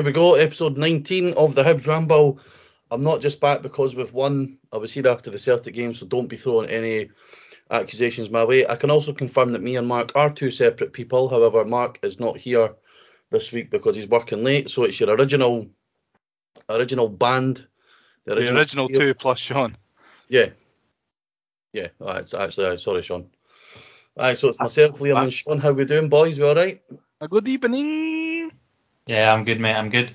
here we go, episode 19 of the Hibs Ramble. I'm not just back because we've won. I was here after the Celtic game, so don't be throwing any accusations my way. I can also confirm that me and Mark are two separate people. However, Mark is not here this week because he's working late, so it's your original original band. The original, the original two plus Shaun. Yeah. Yeah, right, actually, uh, sorry, Shaun. Alright, so it's myself, Liam, and Shaun. How we doing, boys? We all right? A good evening. Yeah, I'm good, mate. I'm good.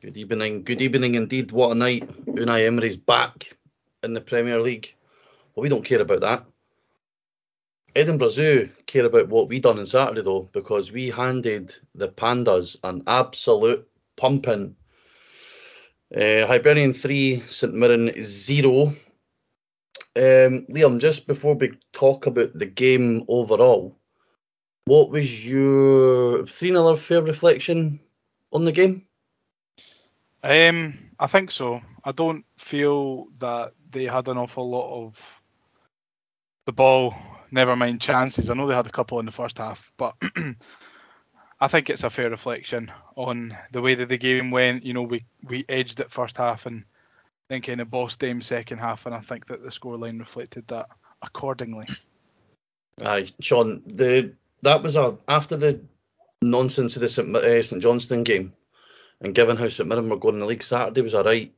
Good evening. Good evening indeed. What a night. Unai Emery's back in the Premier League. Well, we don't care about that. Edinburgh Zoo care about what we done on Saturday though, because we handed the Pandas an absolute pumping. Uh, Hibernian 3, St Mirren 0. Um, Liam, just before we talk about the game overall, what was your 3 0 fair reflection on the game? Um, I think so. I don't feel that they had an awful lot of the ball, never mind chances. I know they had a couple in the first half, but I think it's a fair reflection on the way that the game went. You know, we, we edged it first half and then kind of bossed them second half, and I think that the scoreline reflected that accordingly. Aye, Shaun, the that was a after the nonsense of the St, uh, St Johnstone game, and given how St Mirren were going in the league, Saturday was alright.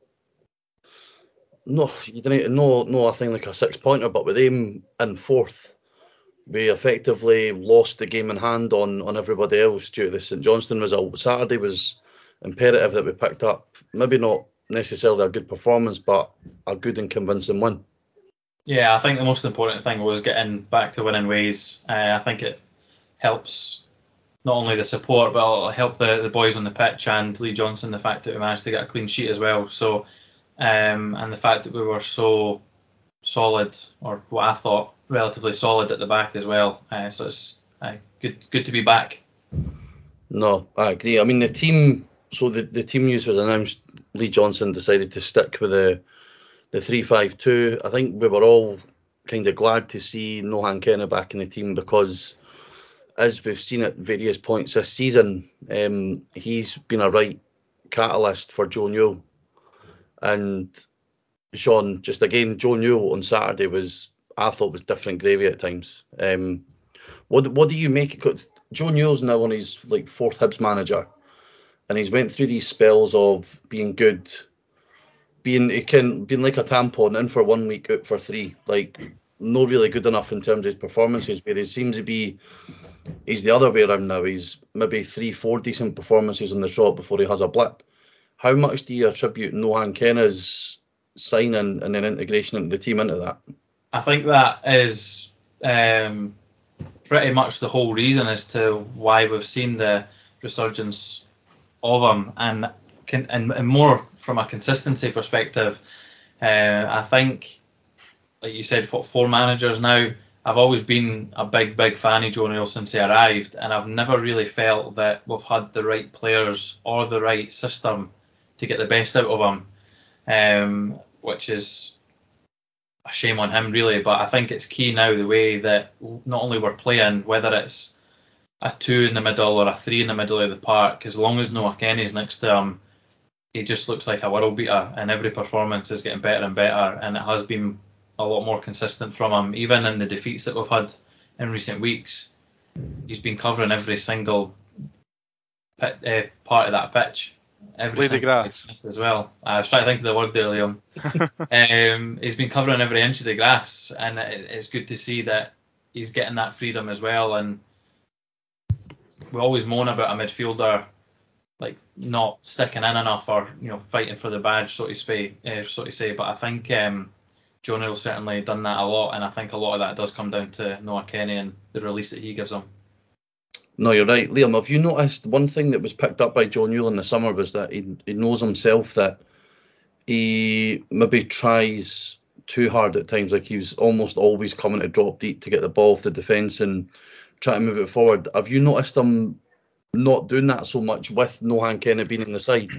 No, you didn't no no a thing like a six pointer, but with them in fourth, we effectively lost the game in hand on on everybody else due to the St Johnstone result. Saturday was imperative that we picked up maybe not necessarily a good performance, but a good and convincing win. Yeah, I think the most important thing was getting back to winning ways. Uh, I think it helps not only the support, but it'll help the, the boys on the pitch and Lee Johnson, the fact that we managed to get a clean sheet as well. So, um, and the fact that we were so solid, or what I thought relatively solid at the back as well. Uh, so it's uh, good good to be back. No, I agree. I mean the team. So the, the team news was announced. Lee Johnson decided to stick with the the three five two. I think we were all kind of glad to see Nohan Kenneh back in the team because as we've seen at various points this season, um, he's been a right catalyst for Joe Newell. And Shaun, just again, Joe Newell on Saturday was, I thought, was different gravy at times. Um, what what do you make? Because Joe Newell's now on his like fourth Hibs manager, and he's went through these spells of being good, being it can being like a tampon in for one week, out for three. Like not really good enough in terms of his performances, where he seems to be he's the other way around now. He's maybe three, four decent performances in the shot before he has a blip. How much do you attribute Nohan Kenneh's signing and then integration into the team into that? I think that is um, pretty much the whole reason as to why we've seen the resurgence of him, and can, and, and more from a consistency perspective. Uh, I think, like you said, what four managers now I've always been a big, big fan of Joe Newell since he arrived, and I've never really felt that we've had the right players or the right system to get the best out of him, um, which is a shame on him, really. But I think it's key now the way that not only we're playing, whether it's a two in the middle or a three in the middle of the park, as long as Nohan Kenneh's next to him, he just looks like a world beater, and every performance is getting better and better, and it has been a lot more consistent from him, even in the defeats that we've had in recent weeks. He's been covering every single pit, uh, part of that pitch. Every single grass. as well. I was trying to think of the word there, Liam. um, he's been covering every inch of the grass, and it, it's good to see that he's getting that freedom as well. And we always moan about a midfielder like not sticking in enough or you know fighting for the badge, so to say. Uh, so to say, but I think um, Joe Newell's certainly done that a lot, and I think a lot of that does come down to Nohan Kenneh and the release that he gives him. No, you're right, Liam. Have you noticed one thing that was picked up by John Newell in the summer was that he, he knows himself that he maybe tries too hard at times. Like he was almost always coming to drop deep to get the ball off the defence and try to move it forward. Have you noticed him not doing that so much with Nohan Kenneh being in the side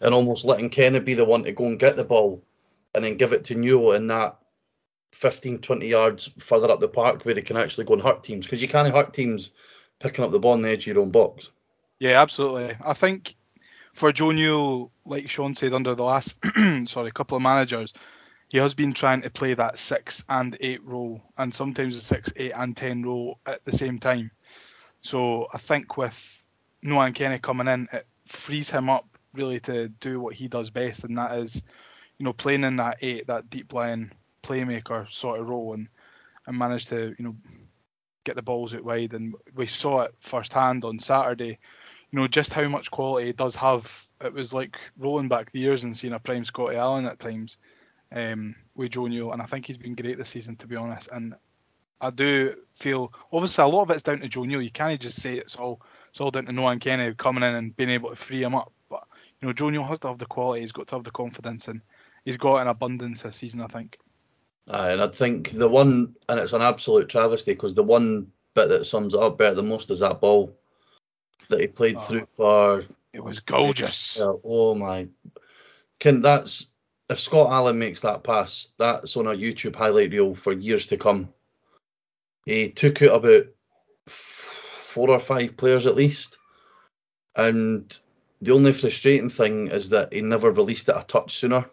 and almost letting Kenneh be the one to go and get the ball and then give it to Newell in that 15, 20 yards further up the park where he can actually go and hurt teams because you can't hurt teams picking up the ball on the edge of your own box. Yeah, absolutely. I think for Joe Newell, like Shaun said, under the last sorry couple of managers, he has been trying to play that six and eight role, and sometimes the six, eight, and ten role at the same time. So I think with Nohan Kenneh coming in, it frees him up really to do what he does best, and that is, you know, playing in that eight, that deep line playmaker sort of role, and and manage to you know get the balls out wide. And we saw it firsthand on Saturday. You know just how much quality he does have. It was like rolling back the years and seeing a prime Scotty Allen at times um, with Joe Newell, and I think he's been great this season to be honest. And I do feel obviously a lot of it's down to Joe Newell. You can't just say it's all it's all down to Nohan Kenneh coming in and being able to free him up. But you know, Joe Newell has to have the quality. He's got to have the confidence, and he's got an abundance this season. I think. Aye, and I think the one, and it's an absolute travesty because the one bit that sums it up better than most is that ball that he played Oh. through for. It was gorgeous. Oh my! Can that's if Scott Allen makes that pass, that's on a YouTube highlight reel for years to come. He took out about four or five players at least, and the only frustrating thing is that he never released it a touch sooner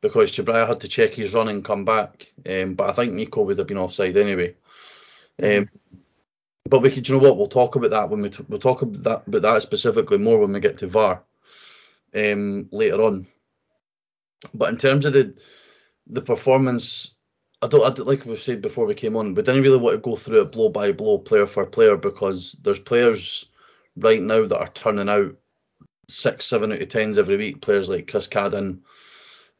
because Cabraja had to check his run and come back. Um, but I think Nico would have been offside anyway. Um, but we could, you know what? We'll talk about that when we t- we'll talk about that about that specifically more when we get to VAR um, later on. But in terms of the the performance, I don't, I like we've said before we came on. We didn't really want to go through it blow by blow, player for player, because there's players right now that are turning out six, seven out of tens every week. Players like Chris Cadden,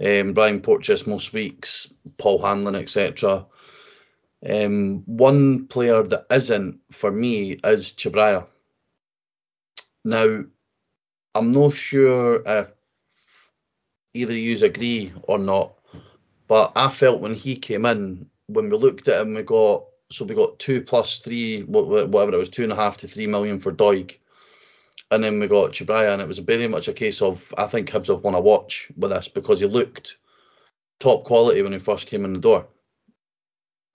um, Ryan Porteous most weeks, Paul Hanlon, etc. Um, one player that isn't for me is Cabraja. Now, I'm not sure if either of you agree or not, but I felt when he came in, when we looked at him, we got so we got two plus three, wha- wha- whatever it was, two and a half to three million for Doig, and then we got Cabraja, and it was very much a case of I think Hibs have won a watch with us because he looked top quality when he first came in the door.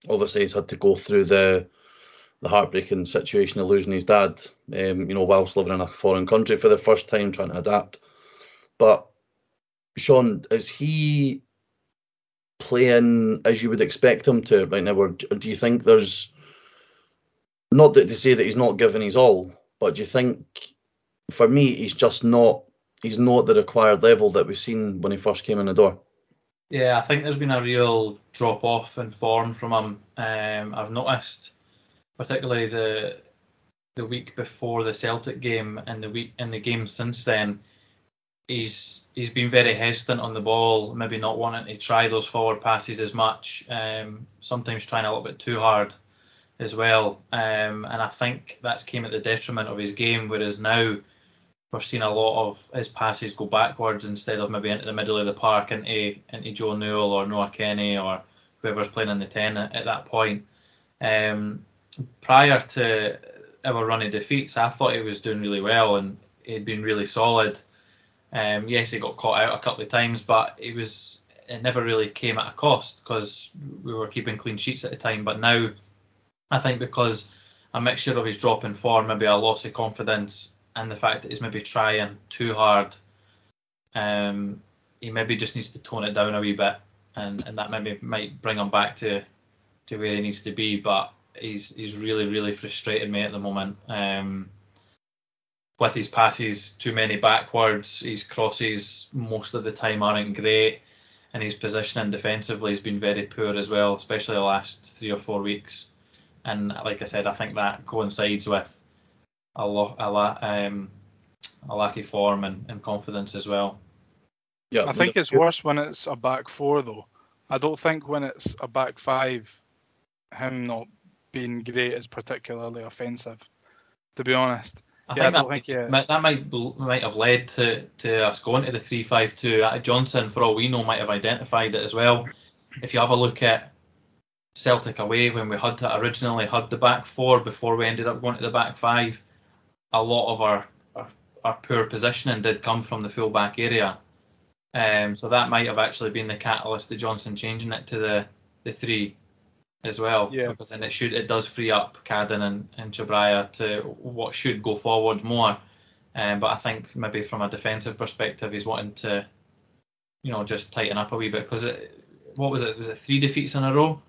Obviously, he's had to go through the the heartbreaking situation of losing his dad, um, you know, whilst living in a foreign country for the first time, trying to adapt. But Shaun, is he playing as you would expect him to right now, or do you think there's not that to say that he's not giving his all, but do you think, for me, he's just not he's not the required level that we've seen when he first came in the door? Yeah, I think there's been a real drop off in form from him. Um, I've noticed, particularly the the week before the Celtic game and the week in the game since then, he's he's been very hesitant on the ball, maybe not wanting to try those forward passes as much. Um, sometimes trying a little bit too hard as well. Um, and I think that's came at the detriment of his game. Whereas now we're seeing a lot of his passes go backwards instead of maybe into the middle of the park into into Joe Newell or Nohan Kenneh or whoever's playing in the ten at, at that point. Um, prior to our run of defeats, I thought he was doing really well and he'd been really solid. Um, yes, he got caught out a couple of times, but it was it never really came at a cost because we were keeping clean sheets at the time. But now, I think because a mixture of his drop in form, maybe a loss of confidence, and the fact that he's maybe trying too hard, um, he maybe just needs to tone it down a wee bit, and, and that maybe might bring him back to to where he needs to be. But he's he's really really frustrating me at the moment. Um, with his passes, too many backwards. His crosses most of the time aren't great, and his positioning defensively has been very poor as well, especially the last three or four weeks. And like I said, I think that coincides with a lot a lot um a lack of form and, and confidence as well. Yeah, I think it's worse when it's a back four though. I don't think when it's a back five, him not being great is particularly offensive. To be honest, I yeah, I think don't that, think yeah. might, that might might have led to, to us going to the three five two. Uh, Johnson, for all we know, might have identified it as well. If you have a look at Celtic away when we had to originally had the back four before we ended up going to the back five, a lot of our our, our poor positioning did come from the full back area. Um, so that might have actually been the catalyst to Johnson changing it to the, the three as well. Yeah. Because then it should it does free up Cadden and, and to what should go forward more Um, but I think maybe from a defensive perspective, he's wanting to, you know, just tighten up a wee bit because what was it? Was it three defeats in a row?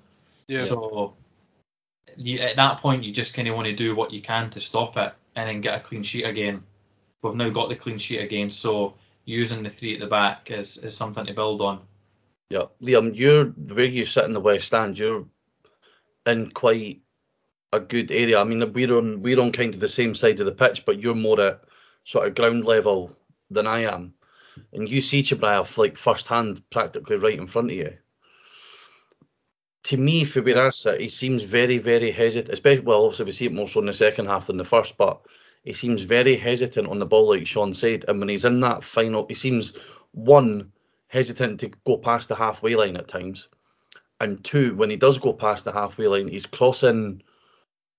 Yeah. So you, at that point, you just kind of want to do what you can to stop it and then get a clean sheet again. We've now got the clean sheet again, so using the three at the back is, is something to build on. Yeah, Liam, you're way you sit in the West Stand, you're in quite a good area. I mean, we're on we're on kind of the same side of the pitch, but you're more at sort of ground level than I am, and you see Cabraja like first hand, practically right in front of you. To me, sit, he seems very, very hesitant. Especially, well, obviously we see it more so in the second half than the first, but he seems very hesitant on the ball, like Shaun said. And when he's in that final, he seems one hesitant to go past the halfway line at times, and two, when he does go past the halfway line, he's crossing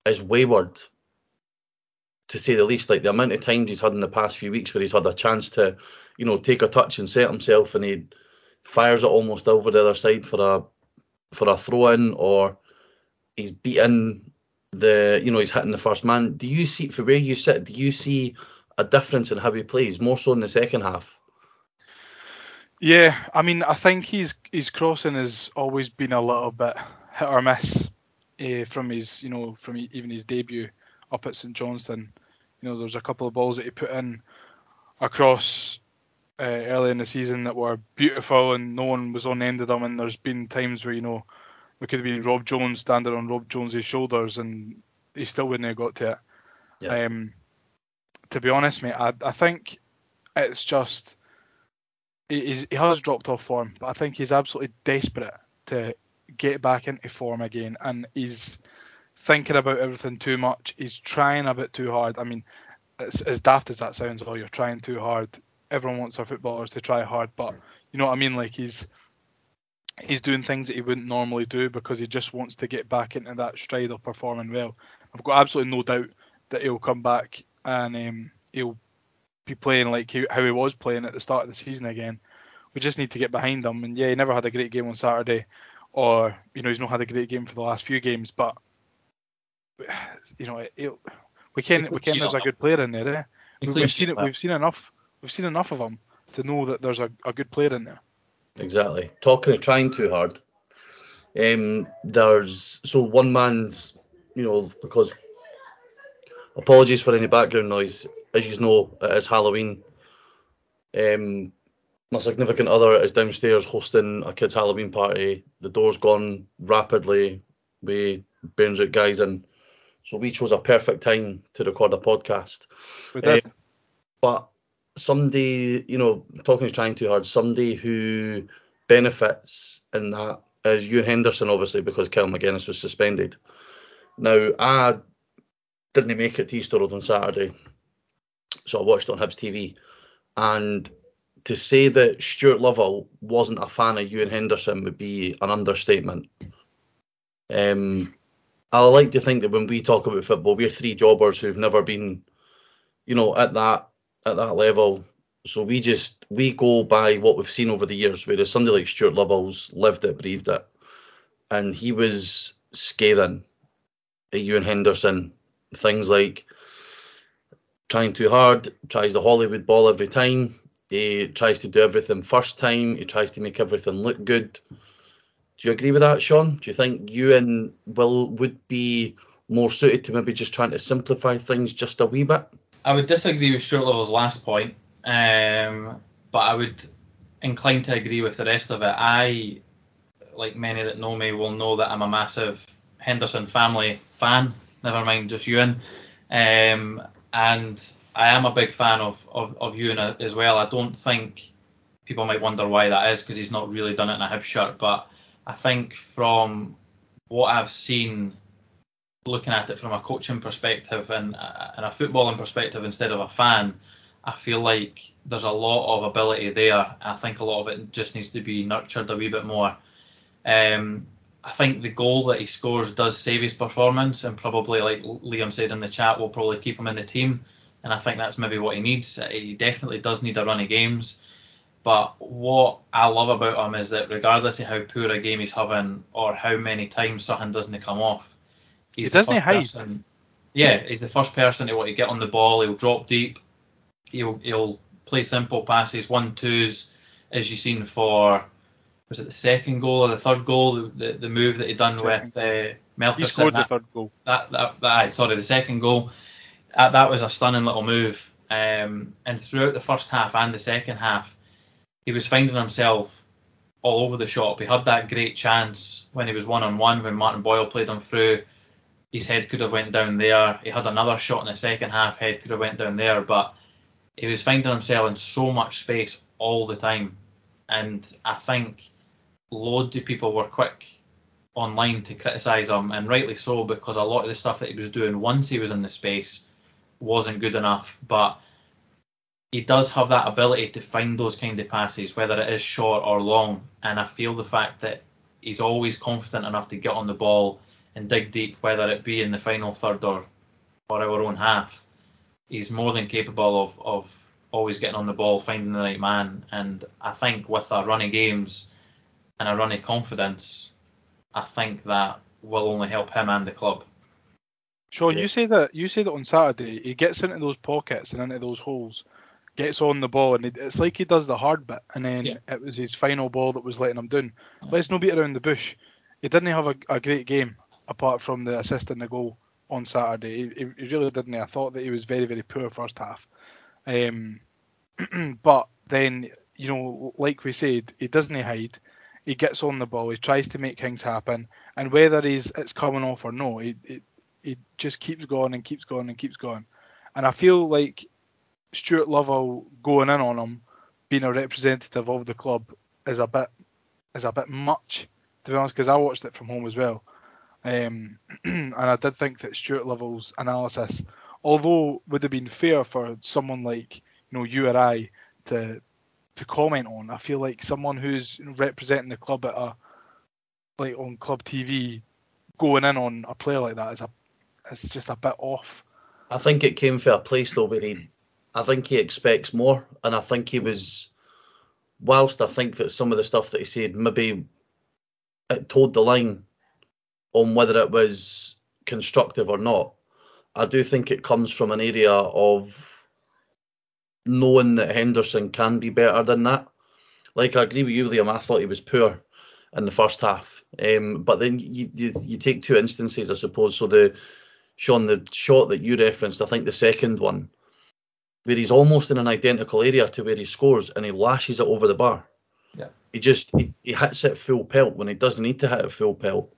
is wayward to say the least. Like the amount of times he's had in the past few weeks where he's had a chance to, you know, take a touch and set himself, and he fires it almost over the other side for a for a throw in, or he's beaten the, you know, he's hitting the first man. Do you see for where you sit? Do you see a difference in how he plays more so in the second half? Yeah, I mean, I think he's his crossing has always been a little bit hit or miss uh, from his, you know, from even his debut up at St Johnstone. You know, there's a couple of balls that he put in across uh, early in the season that were beautiful and no one was on the end of them. And there's been times where you know we could have been Rob Jones standing on Rob Jones's shoulders and he still wouldn't have got to it. Yeah. Um, to be honest, mate, I, I think it's just he, he has dropped off form, but I think he's absolutely desperate to get back into form again, and he's thinking about everything too much. He's trying a bit too hard. I mean, as, as daft as that sounds, oh, you're trying too hard. Everyone wants our footballers to try hard, but you know what I mean. Like he's he's doing things that he wouldn't normally do because he just wants to get back into that stride of performing well. I've got absolutely no doubt that he'll come back and um, he'll be playing like he, how he was playing at the start of the season again. We just need to get behind him. And yeah, he never had a great game on Saturday, or you know he's not had a great game for the last few games, but you know it, it, we can we can have a good player in there. Eh? We, have seen it. We've seen enough. We've seen enough of him to know that there's a, a good player in there. Exactly. Talking of trying too hard. Um, there's so one man's, you know, because apologies for any background noise. As you know, it is Halloween. Um, my significant other is downstairs hosting a kids' Halloween party. The door's gone rapidly. We burns out guys in. So we chose a perfect time to record a podcast. Uh, but somebody, you know, talking is trying too hard, somebody who benefits in that is Ewan Henderson, obviously, because Kyle Magennis was suspended. Now, I didn't make it to Easter Road on Saturday, so I watched on Hibs TV. And to say that Stuart Lovell wasn't a fan of Ewan Henderson would be an understatement. Um, I like to think that when we talk about football, we're three jobbers who've never been, you know, at that at that level. So we just we go by what we've seen over the years. Whereas somebody like Stuart Lovell's lived it, breathed it, and he was scathing at Ewan Henderson. Things like trying too hard, tries the Hollywood ball every time. He tries to do everything first time. He tries to make everything look good. Do you agree with that, Shaun? Do you think Ewan will would be more suited to maybe just trying to simplify things just a wee bit? I would disagree with Stuart Lovell's last point, um, but I would incline to agree with the rest of it. I, like many that know me, will know that I'm a massive Henderson family fan. Never mind just Ewan, um, and I am a big fan of, of, of Ewan as well. I don't think people might wonder why that is because he's not really done it in a hip shirt, but I think from what I've seen, looking at it from a coaching perspective and, and a footballing perspective instead of a fan, I feel like there's a lot of ability there. I think a lot of it just needs to be nurtured a wee bit more. Um, I think the goal that he scores does save his performance, and probably, like Liam said in the chat, will probably keep him in the team and I think that's maybe what he needs. He definitely does need a run of games. But what I love about him is that regardless of how poor a game he's having or how many times something doesn't come off, he's he the first person. Yeah, he's the first person to want to get on the ball. He'll drop deep. he'll he'll play simple passes, one twos, as you've seen for was it the second goal or the third goal, the the move that he done with uh, Melkersen. He scored the third goal. that, that, that sorry, the second goal. That, that was a stunning little move. Um, and throughout the first half and the second half, he was finding himself all over the shop. He had that great chance when he was one on one when Martin Boyle played him through. His head could have went down there. He had another shot in the second half. Head could have went down there, but he was finding himself in so much space all the time. And I think loads of people were quick online to criticise him, and rightly so, because a lot of the stuff that he was doing once he was in the space wasn't good enough. But he does have that ability to find those kind of passes, whether it is short or long. And I feel the fact that he's always confident enough to get on the ball and dig deep, whether it be in the final third or, or our own half. He's more than capable of, of always getting on the ball, finding the right man. And I think with our running games and our running confidence, I think that will only help him and the club. Shaun, Yeah. you say that you say that on Saturday he gets into those pockets and into those holes, gets on the ball, and it's like he does the hard bit, and then Yeah. it was his final ball that was letting him down. Let's no beat around the bush. He didn't have a, a great game apart from the assist and the goal on Saturday. He, he really didn't. I thought that he was very very poor first half. Um, but then you know, like we said, he doesn't hide. He gets on the ball. He tries to make things happen, and whether he's it's coming off or no, he, he he just keeps going and keeps going and keeps going. And I feel like Stuart Lovell going in on him, being a representative of the club, is a bit is a bit much to be honest. Because I watched it from home as well, um, and I did think that Stuart Lovell's analysis, although would have been fair for someone like you know you or I to to comment on, I feel like someone who's representing the club at a like on club TV going in on a player like that is a it's just a bit off. I think it came from a place though where he, I think he expects more, and I think he was, whilst I think that some of the stuff that he said maybe it told the line on whether it was constructive or not. I do think it comes from an area of knowing that Henderson can be better than that. Like I agree with you, Liam. I thought he was poor in the first half, um, but then you, you you take two instances, I suppose. So the Shaun, the shot that you referenced, I think the second one, where he's almost in an identical area to where he scores and he lashes it over the bar. Yeah. He just he, he hits it full pelt when he doesn't need to hit it full pelt.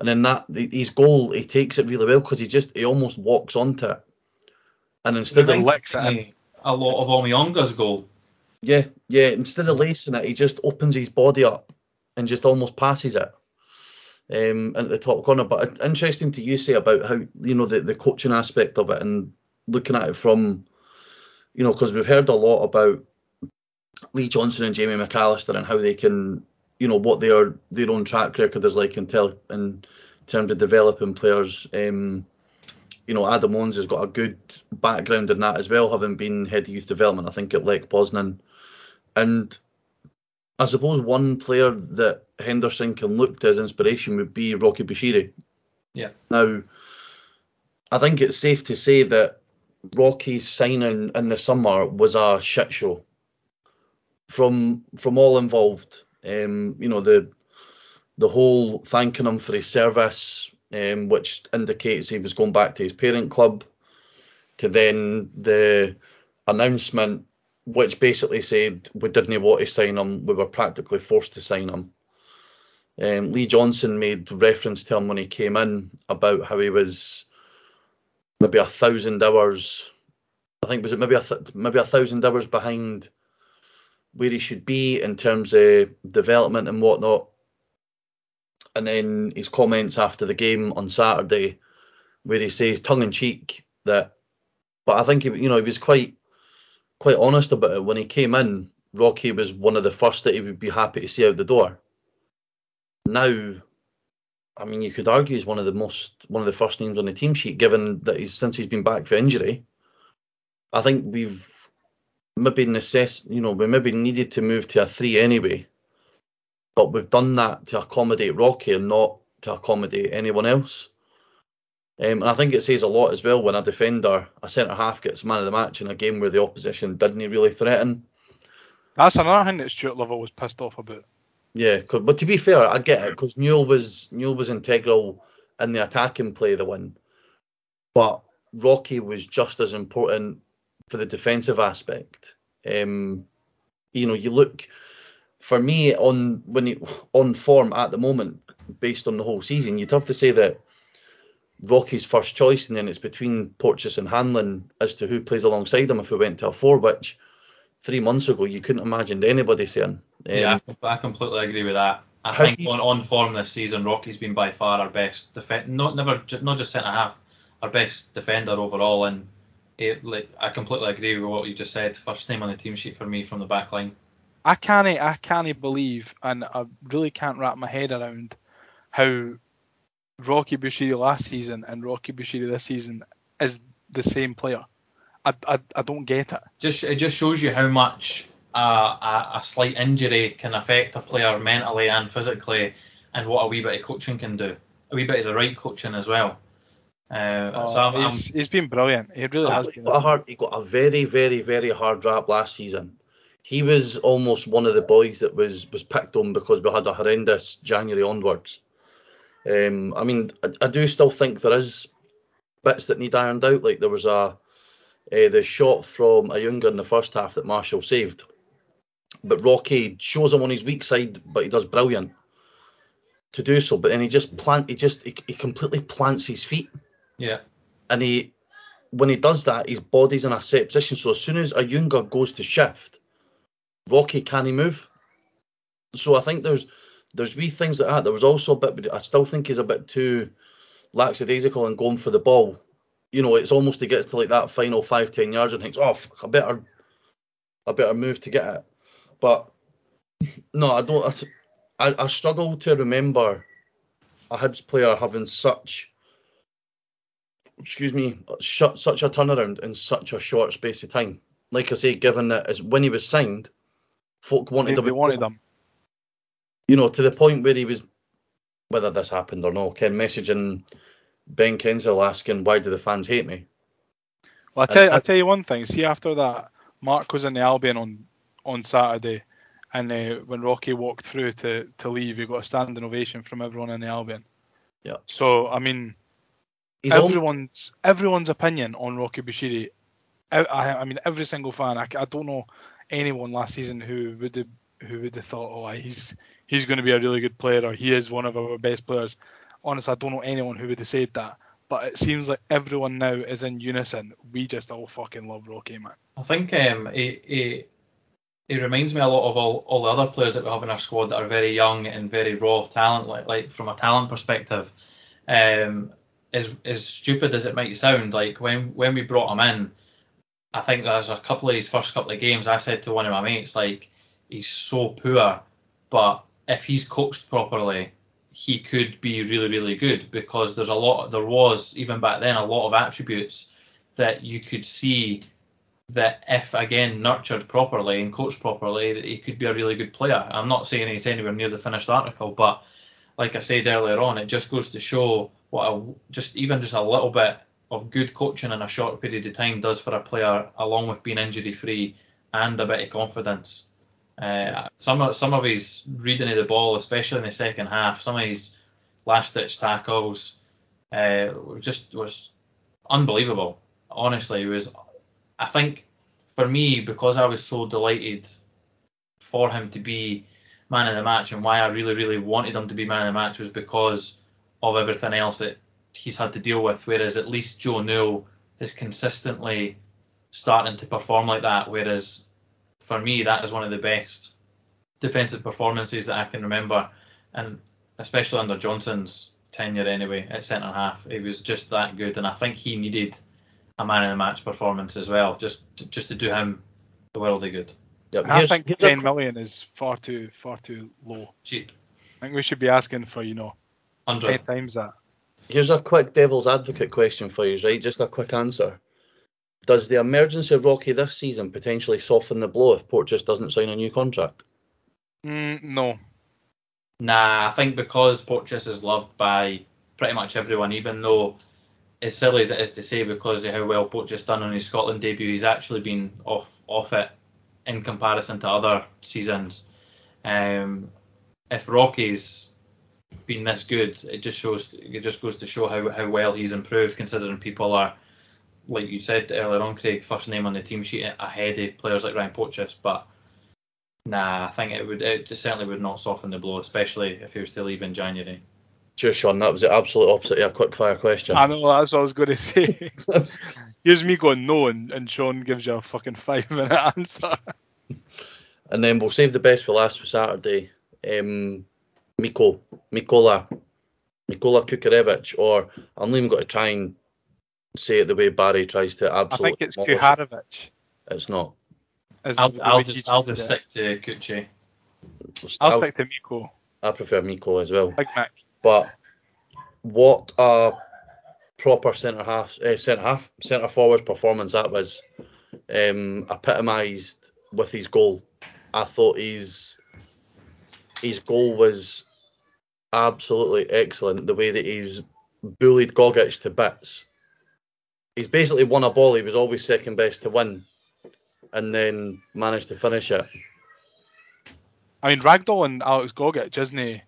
And then that his goal, he takes it really well because he just he almost walks onto it. And instead of Reminds a lot of Omiyonga's goal. yeah, yeah, instead of lacing it, he just opens his body up and just almost passes it um, into the top corner. But interesting to you say about how you know the, the coaching aspect of it and looking at it from you know because we've heard a lot about Lee Johnson and Jamie McAllister and how they can you know what their their own track record is like in, tel- in terms of developing players. Um, you know, Adam Owens has got a good background in that as well, having been head of youth development, I think, at Lech Poznan. And I suppose one player that Henderson can look to as inspiration would be Rocky Bushiri. Yeah. Now, I think it's safe to say that Rocky's signing in the summer was a shit show from from all involved. Um, you know the the whole thanking him for his service, um, which indicates he was going back to his parent club, to then the announcement, which basically said we didn't want to sign him, we were practically forced to sign him. Um, Lee Johnson made reference to him when he came in about how he was maybe a thousand hours. I think was it maybe a th- maybe a thousand hours behind where he should be in terms of development and whatnot. And then his comments after the game on Saturday, where he says tongue in cheek that, but I think he, you know, he was quite quite honest about it when he came in. Rocky was one of the first that he would be happy to see out the door. Now, I mean, you could argue he's one of the most one of the first names on the team sheet, given that he's since he's been back for injury. I think we've maybe necess you know, we maybe needed to move to a three anyway, but we've done that to accommodate Rocky and not to accommodate anyone else. Um, and I think it says a lot as well when a defender, a centre half, gets man of the match in a game where the opposition didn't really threaten. That's another thing that Stuart Lovell was pissed off about. Yeah, but to be fair, I get it because Newell was Newell was integral in the attacking play of the win, but Rocky was just as important for the defensive aspect. Um, you know, you look for me on when he, on form at the moment, based on the whole season, you'd have to say that Rocky's first choice, and then it's between Porteous and Hanlon as to who plays alongside him if we went to a four, which three months ago you couldn't imagine anybody saying. Um, yeah, I completely agree with that. I think on, on form this season, Rocky's been by far our best defense. Not never, not just centre half, our best defender overall. And it, like I completely agree with what you just said. First name on the team sheet for me from the back line. I can't, I can't believe, and I really can't wrap my head around how Rocky Bushiri last season and Rocky Bushiri this season is the same player. I, I, I don't get it. Just it just shows you how much uh, a, a slight injury can affect a player mentally and physically, and what a wee bit of coaching can do. A wee bit of the right coaching as well. Uh, oh, so I'm, I'm, he's been brilliant. He really has been. Got a hard, he got a very, very, very hard rap last season. He was almost one of the boys that was was picked on because we had a horrendous January onwards. Um, I mean, I, I, do still think there is bits that need ironed out. Like there was a uh, the shot from Ayunga in the first half that Marshall saved, but Rocky shows him on his weak side, but he does brilliant to do so. But then he just plant, he just he, he completely plants his feet. Yeah. And he, when he does that, his body's in a set position. So as soon as Ayunga goes to shift, Rocky can he move. So I think there's there's wee things like that. There was also a bit, I still think he's a bit too lackadaisical and going for the ball. You know, it's almost he gets to like that final five, ten yards and thinks, oh, fuck, I better, I better move to get it. But no, I don't. I, I struggle to remember a Hibs player having such, excuse me, such a turnaround in such a short space of time. Like I say, given that as when he was signed, folk wanted him. wanted him you know, to the point where he was, whether this happened or not, Ken messaging Ben Kensell asking, why do the fans hate me? Well, I tell, I, I tell you one thing. See, after that, Mark was in the Albion on on Saturday, and uh, when Rocky walked through to, to leave, he got a standing ovation from everyone in the Albion. Yeah. So I mean, He's everyone's everyone's opinion on Rocky Bushiri. I, I, mean, every single fan. I, I don't know anyone last season who would have who would have thought, oh, he's he's going to be a really good player or he is one of our best players. Honestly, I don't know anyone who would have said that. But it seems like everyone now is in unison. We just all fucking love Rocky, man. I think um, it, it, it reminds me a lot of all, all the other players that we have in our squad that are very young and very raw talent. Like, like from a talent perspective, um, as as stupid as it might sound, like when when we brought him in, I think there's a couple of his first couple of games. I said to one of my mates, like he's so poor, but if he's coached properly, he could be really, really good because there's a lot, there was even back then a lot of attributes that you could see that if again nurtured properly and coached properly, that he could be a really good player. I'm not saying he's anywhere near the finished article, but like I said earlier on, it just goes to show what a, just even just a little bit of good coaching in a short period of time does for a player, along with being injury free and a bit of confidence. Uh, some of some of his reading of the ball, especially in the second half, some of his last ditch tackles, uh, just was unbelievable. Honestly, it was. I think for me, because I was so delighted for him to be man of the match, and why I really, really wanted him to be man of the match was because of everything else that he's had to deal with. Whereas at least Joe Newell is consistently starting to perform like that, whereas for me, that is one of the best defensive performances that I can remember, and especially under Johnson's tenure anyway at centre half, it was just that good, and I think he needed a man of the match performance as well, just to, just to do him the world of good. Yep. I think here's 10 a... million is far too far too low. Cheap. I think we should be asking for you know 100. 10 times that. Here's a quick devil's advocate question for you, right? Just a quick answer. Does the emergence of Rocky this season potentially soften the blow if Porteous doesn't sign a new contract? Mm, no. Nah, I think because Porteous is loved by pretty much everyone, even though as silly as it is to say, because of how well Poch has done on his Scotland debut, he's actually been off off it in comparison to other seasons. Um, if Rocky's been this good, it just shows it just goes to show how, how well he's improved, considering people are, like you said earlier on, Craig, first name on the team sheet ahead of players like Ryan Porteous, but nah, I think it would it certainly would not soften the blow, especially if he was to leave in January. Cheers, Shaun. That was the absolute opposite of a quick fire question. I know that's what I was going to say. Here's me going no, and, and Shaun gives you a fucking five minute answer. And then we'll save the best for last for Saturday. Um, Miko, Mikola, Mykola Kukharevych, or I'm not even going to try and say it the way Barry tries to absolutely. I think it's Kuharevich. It's not. I'll, I'll just I'll just stick to Kuchi. I'll, I'll stick to Miko. I prefer Miko as well. Big Mac. But what a proper centre half, uh, centre half, centre forward performance that was. Um, epitomised with his goal. I thought his his goal was absolutely excellent. The way that he's bullied Gogic to bits. He's basically won a ball. He was always second best to win, and then managed to finish it. I mean, Ragdoll and Alex Gogic, isn't he?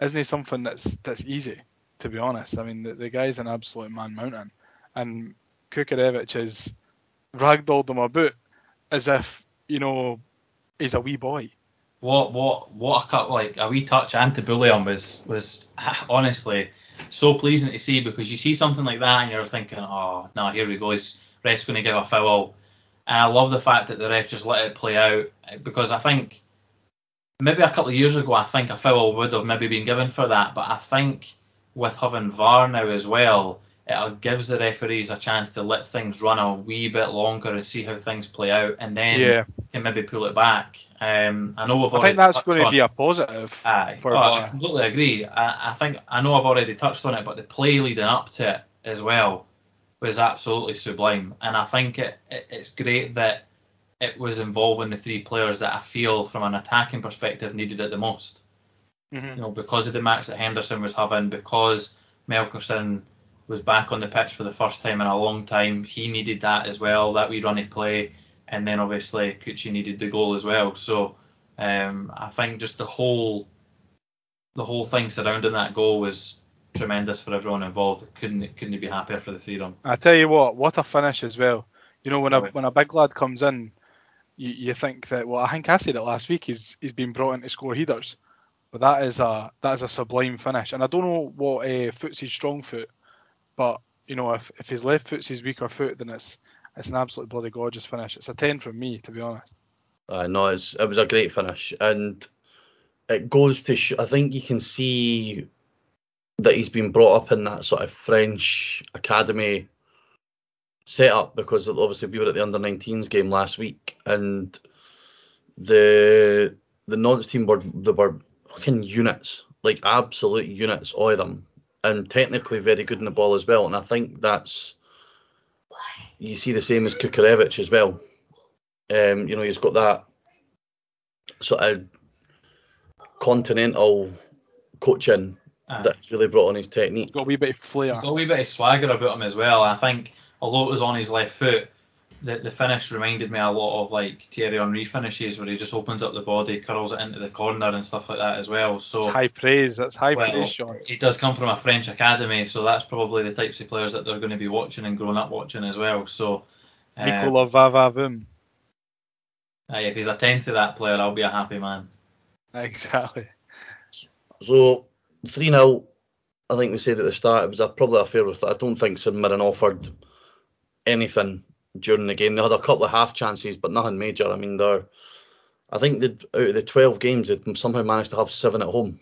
Isn't he something that's that's easy? To be honest, I mean, the, the guy's an absolute man mountain, and Kukharevych has ragdolled him about as if you know he's a wee boy. What what what a cut like a wee touch and to bully him was was honestly so pleasing to see because you see something like that and you're thinking, oh no, here we go, he's ref's going to give a foul. And I love the fact that the ref just let it play out because I think maybe a couple of years ago I think a foul would have maybe been given for that, but I think with having VAR now as well, it gives the referees a chance to let things run a wee bit longer and see how things play out, and then yeah. can maybe pull it back. Um, I know we've I think that's going on, to be a positive. Aye, oh, I completely agree. I, I, think I know I've already touched on it, but the play leading up to it as well was absolutely sublime, and I think it, it it's great that it was involving the three players that I feel, from an attacking perspective, needed it the most. Mm-hmm. You know, because of the match that Henderson was having, because Melkersen was back on the pitch for the first time in a long time. He needed that as well, that wee runny play, and then obviously Kuchi needed the goal as well. So um, I think just the whole the whole thing surrounding that goal was tremendous for everyone involved. Couldn't couldn't be happier for the three of them. I tell you what, what a finish as well. You know when a when a big lad comes in, you, you think that well I think I said it last week. He's he's been brought in to score headers, but that is a that is a sublime finish. And I don't know what uh, foot's his strong foot but you know, if, if his left foot's his weaker foot, then it's it's an absolutely bloody gorgeous finish. It's a ten from me, to be honest. Uh, know it's it was a great finish, and it goes to sh- I think you can see that he's been brought up in that sort of French academy setup because obviously we were at the under 19s game last week and the the nonce team were they were fucking units like absolute units all of them and technically very good in the ball as well. And I think that's you see the same as Kukharevych as well. Um, you know, he's got that sort of continental coaching uh, that's really brought on his technique. Got a wee bit of flair. He's got a wee bit of swagger about him as well. I think although it was on his left foot, the, the finish reminded me a lot of like Thierry Henry finishes where he just opens up the body, curls it into the corner and stuff like that as well. So high praise, that's high well, praise, Shaun. He does come from a French academy, so that's probably the types of players that they're going to be watching and growing up watching as well. So um, Nicola Vavavoom. Uh, if he's a tenth of that player, I'll be a happy man. Exactly. So three 0 I think we said at the start it was a, probably a fair. I don't think St Mirren offered anything during the game. They had a couple of half chances, but nothing major. I mean, they're, I think that out of the 12 games, they somehow managed to have seven at home,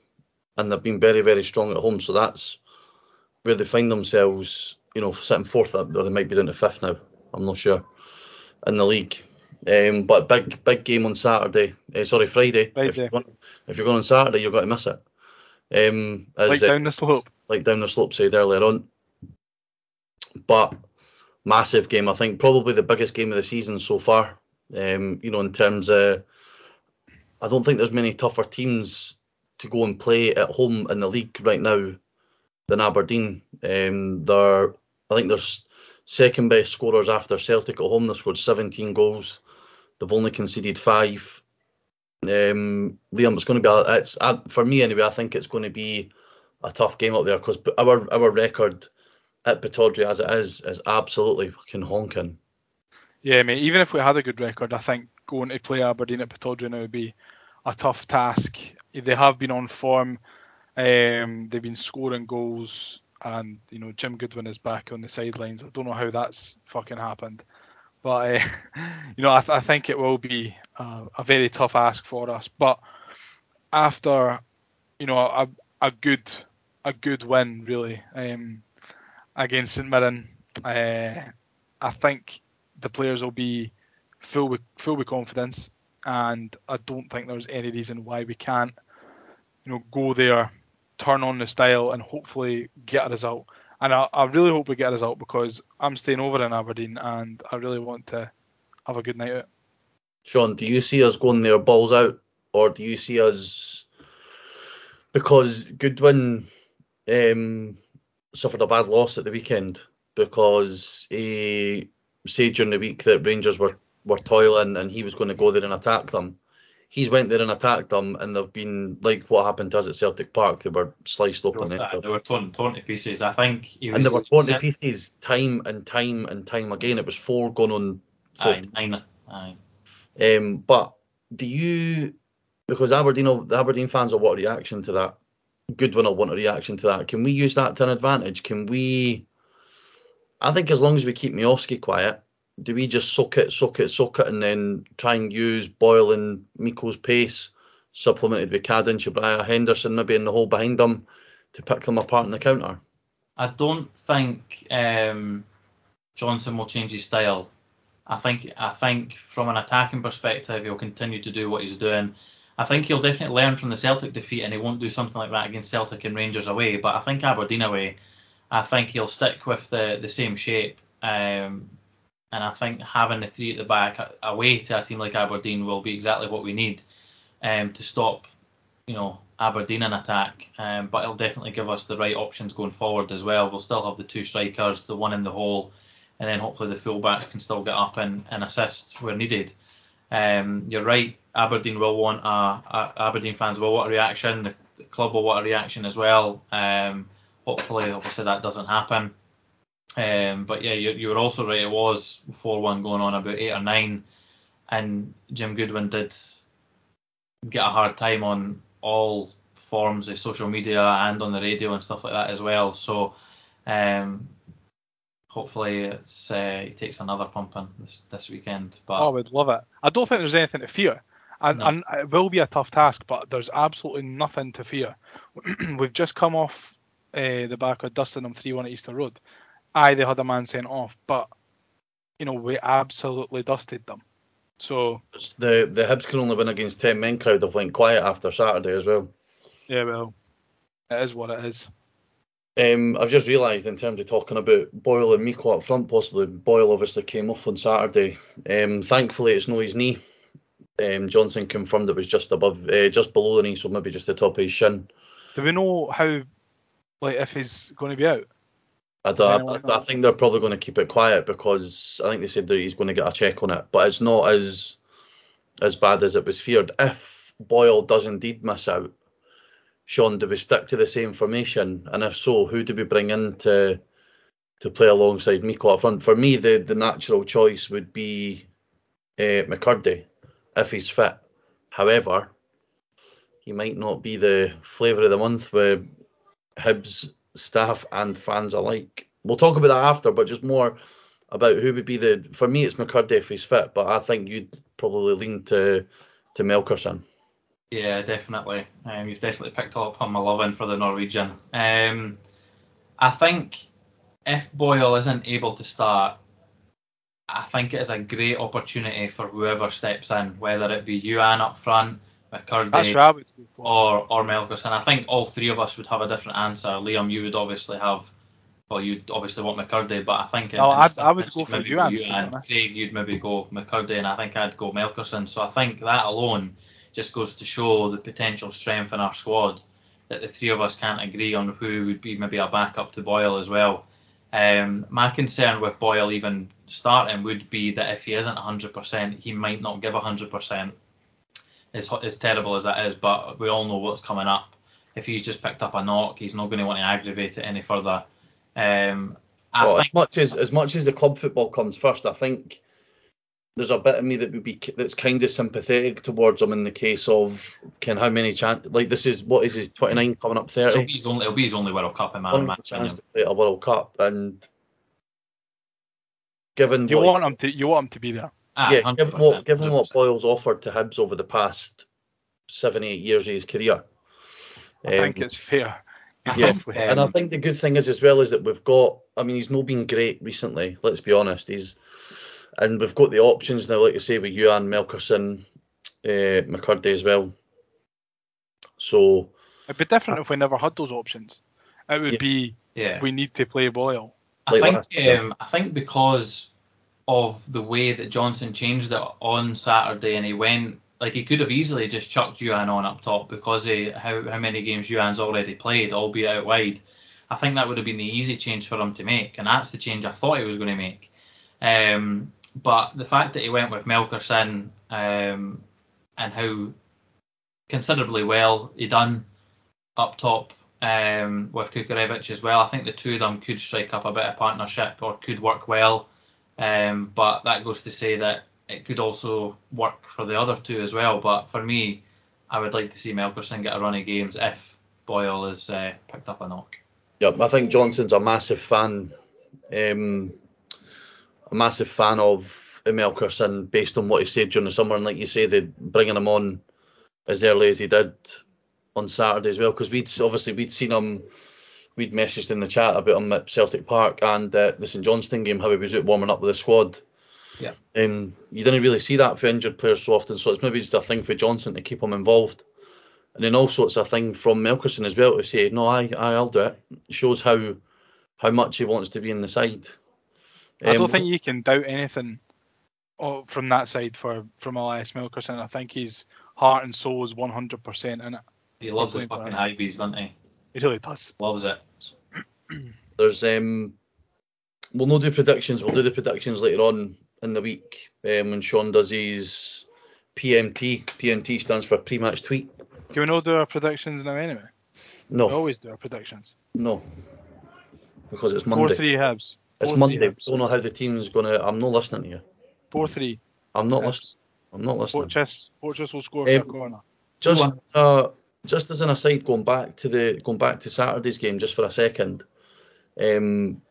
and they've been very, very strong at home. So that's where they find themselves, you know, sitting fourth, or they might be down to fifth now. I'm not sure in the league. Um, but big, big game on Saturday. Uh, sorry, Friday. Friday. If, you're going, if you're going on Saturday, you've got to miss it. Um, as, like down the slope. Like down the slope said earlier on. But massive game. I think probably the biggest game of the season so far. Um, you know, in terms of, I don't think there's many tougher teams to go and play at home in the league right now than Aberdeen. Um, they're I think there's second best scorers after Celtic at home. They've scored 17 goals. They've only conceded five. Um, Liam, it's going to be it's for me anyway. I think it's going to be a tough game up there because our our record at Pittodrie as it is is absolutely fucking honking. Yeah, mate. Even if we had a good record, I think going to play Aberdeen at Pittodrie now would be a tough task. They have been on form. Um, they've been scoring goals, and you know Jim Goodwin is back on the sidelines. I don't know how that's fucking happened, but uh, you know I, th- I, think it will be uh, a very tough ask for us. But after you know a, a good a good win really um, against St Mirren, uh, I think the players will be full with full with confidence, and I don't think there's any reason why we can't you know go there, turn on the style, and hopefully get a result. And I, I really hope we get a result because I'm staying over in Aberdeen and I really want to have a good night out. Shaun, do you see us going there balls out, or do you see us because Goodwin um, suffered a bad loss at the weekend because he said during the week that Rangers were were toiling and he was going to go there and attack them. He's went there and attacked them, and they've been like what happened to us at Celtic Park. They were sliced open. They were, they were torn, torn to pieces. I think he was. And they were torn to pieces time and time and time again. It was four going on. Four. Aye, nine. Aye. Um, but do you, because Aberdeen, the Aberdeen fans will want a reaction to that. Goodwin will want a reaction to that. Can we use that to an advantage? Can we? I think as long as we keep Miovski quiet, do we just suck it, suck it, suck it, and then try and use Boyle and Miko's pace, supplemented with Cadden, Cabraja, Henderson, maybe in the hole behind them, to pick them apart in the counter? I don't think um, Johnson will change his style. I think I think from an attacking perspective, he'll continue to do what he's doing. I think he'll definitely learn from the Celtic defeat, and he won't do something like that against Celtic and Rangers away. But I think Aberdeen away, I think he'll stick with the the same shape. Um, and I think having the three at the back away to a team like Aberdeen will be exactly what we need um, to stop, you know, Aberdeen in attack. Um, but it'll definitely give us the right options going forward as well. We'll still have the two strikers, the one in the hole, and then hopefully the fullbacks can still get up and, and assist where needed. Um, you're right. Aberdeen will want a, a, Aberdeen fans will want a reaction. The, the, club will want a reaction as well. Um, hopefully, obviously that doesn't happen. Um, but yeah, you're, you're also right. It was 4-1 going on about eight or nine, and Jim Goodwin did get a hard time on all forms of social media and on the radio and stuff like that as well. So um, hopefully it's uh, he takes another pumping this this weekend. But oh, I would love it. I don't think there's anything to fear. And, no. and it will be a tough task, but there's absolutely nothing to fear. We've just come off uh, the back of dusting them 3 1 at Easter Road aye, they had a man sent off, but you know we absolutely dusted them. So the the Hibs can only win against ten men crowd have went quiet after Saturday as well. Yeah, well, it is what it is. Um, I've just realised in terms of talking about Boyle and Miko up front, possibly Boyle obviously came off on Saturday. Um, thankfully it's no his knee. Um, Johnson confirmed it was just above, uh, just below the knee, so maybe just the top of his shin. Do we know how, like, if he's going to be out? I, do, I, I, think they're probably going to keep it quiet because I think they said that he's going to get a check on it, but it's not as as bad as it was feared. If Boyle does indeed miss out, Shaun, do we stick to the same formation? And if so, who do we bring in to to play alongside Miko up front? For me, the the natural choice would be uh, McKirdy if he's fit. However, he might not be the flavour of the month with Hibs staff and fans alike. We'll talk about that after, but just more about who would be the. For me, it's McKirdy if he's fit, but I think you'd probably lean to to Melkersen. Yeah, definitely. Um, you've definitely picked up on my loving for the Norwegian. Um, I think if Boyle isn't able to start, I think it is a great opportunity for whoever steps in, whether it be Youan up front, McKirdy or or Melkus, and I think all three of us would have a different answer. Liam, you would obviously have, well, you'd obviously want McKirdy, but I think in, oh, in I would go for you and, you and Craig, you'd maybe go McKirdy, and I think I'd go Melkersen. So I think that alone just goes to show the potential strength in our squad that the three of us can't agree on who would be maybe a backup to Boyle as well. Um, my concern with Boyle even starting would be that if he isn't 100%, he might not give 100%. As, as terrible as that is, but we all know what's coming up. If he's just picked up a knock, he's not going to want to aggravate it any further. Um, I Well, think as much as as much as the club football comes first, I think there's a bit of me that would be that's kind of sympathetic towards him in the case of can how many chance like this is what is his 29 coming up it'll 30 be his only, it'll be his only World Cup in my, in my opinion. to play a World Cup and given You what, want him to you want him to be there. Ah, yeah, given 100%, what given 100%. Boyle's offered to Hibs over the past seven eight years of his career. I um, think it's fair. Yeah, and I think the good thing is as well is that we've got. I mean, he's not been great recently. Let's be honest. He's and we've got the options now, like you say, with Youan Melkersen, uh, McKirdy as well. So It'd be different if we never had those options. It would Yeah. be Yeah. we need to play Boyle. I think um, I think because of the way that Johnson changed it on Saturday and he went like he could have easily just chucked Youan on up top because of how, how many games Youan's already played, albeit out wide. I think that would have been the easy change for him to make, and that's the change I thought he was going to make. Um, but the fact that he went with Melkersen um, and how considerably well he done up top um, with Kukharevych as well. I think the two of them could strike up a bit of partnership or could work well. Um, but that goes to say that it could also work for the other two as well. But for me, I would like to see Melkersen get a run of games if Boyle is uh, picked up a knock. yeah, I think Johnson's a massive fan, um, a massive fan of Melkersen based on what he said during the summer, and like you say, they bringing him on as early as he did on Saturday as well, because we'd obviously we'd seen him, we'd messaged in the chat about him at Celtic Park and uh, the St Johnstone game, how he was out warming up with the squad. Yeah. Um, you didn't really see that for injured players so often, so it's maybe just a thing for Johnson to keep him involved. And then also it's a thing from Melkersen as well to say, no, I, I I'll do it. It shows how how much he wants to be in the side. I don't Um, think you can doubt anything oh, from that side for from Elias Melkersen. I think his heart and soul is 100% in it. He loves the fucking Hibees, doesn't he? He really does. Loves it. There's um, we'll not do predictions. We'll do the predictions later on in the week um, when Shaun does his PMT. PMT stands for pre-match tweet. Can we not do our predictions now anyway? We No, always do our predictions. no, because it's Monday. Four Monday. three Hibs. It's 4-3 Monday. We Hibs. don't know how the team's gonna. I'm not listening to you. Four three. I'm not Hibs. listening. I'm not listening. Fortress. Fortress will score Um, for a corner. Just uh, just as an aside, going back to the going back to Saturday's game just for a second. Um,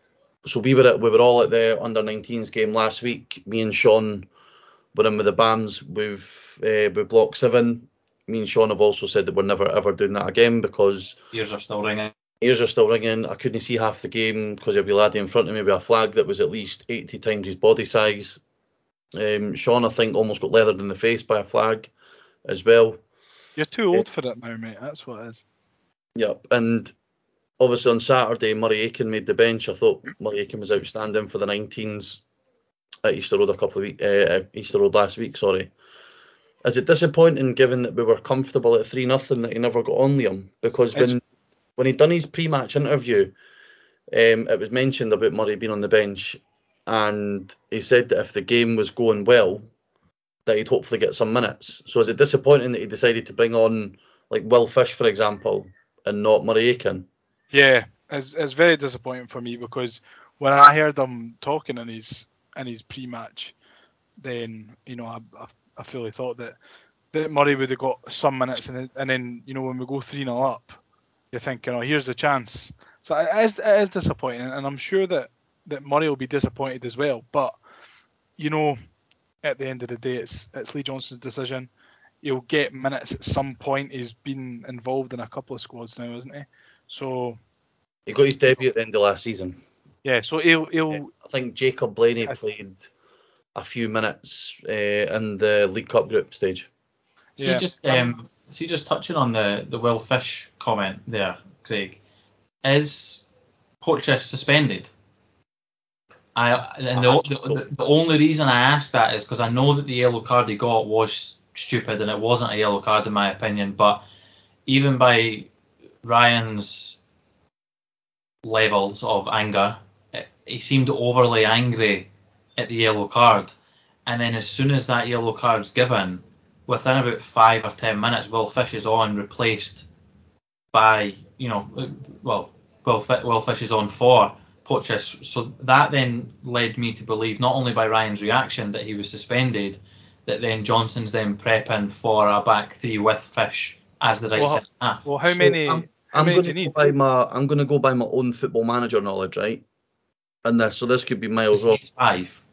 so we were at, we were all at the under 19s game last week. Me and Shaun were in with the BAMs with uh, with Block Seven. Me and Shaun have also said that we're never ever doing that again because Ears are still ringing. ears are still ringing. I couldn't see half the game because there'd be a laddie in front of me with a flag that was at least 80 times his body size. Um, Shaun, I think, almost got leathered in the face by a flag as well. You're too old for it now, mate. That's what it is. Yep, and obviously on Saturday, Murray Aitken made the bench. I thought Murray Aitken was outstanding for the 19s at Easter Road a couple of weeks, uh, Easter Road last week. Sorry. Is it disappointing, given that we were comfortable at three nothing, that he never got on Liam? Because It's- when when he done his pre-match interview, um, it was mentioned about Murray being on the bench, and he said that if the game was going well, that he'd hopefully get some minutes. So is it disappointing that he decided to bring on like Will Fish, for example, and not Murray Aitken? Yeah, it's, it's very disappointing for me because when I heard him talking in his in his pre-match, then you know I, I, I fully thought that that Murray would have got some minutes, and then, and then you know when we go three 0 up, you're thinking, oh, here's the chance. So it is, it is disappointing, and I'm sure that that Murray will be disappointed as well. But you know, at the end of the day, it's it's Lee Johnson's decision. He'll get minutes at some point. He's been involved in a couple of squads now, isn't he? So He got his debut at the end of last season. yeah, so he'll he'll I think Jacob Blaney Yes. played a few minutes uh, in the League Cup group stage. So Yeah. just um, see, just touching on the the Will Fish comment there, Craig. Is Porteous suspended? I and the, the, the only reason I asked that is because I know that the yellow card he got was stupid and it wasn't a yellow card in my opinion. But even by Ryan's levels of anger, eh, he seemed overly angry at the yellow card, and then as soon as that yellow card's given, within about five or ten minutes, Will Fish is on, replaced by you know, uh, well, Will, Fi- Will Fish is on for Porteous. So that then led me to believe not only by Ryan's reaction that he was suspended, that then Johnson's then prepping for a back three with Fish as the right Well, centre half. Well, how So many? I'm, how I'm many going to go by my I'm going to go by my own football manager knowledge, right? And this, so this could be miles off. Five.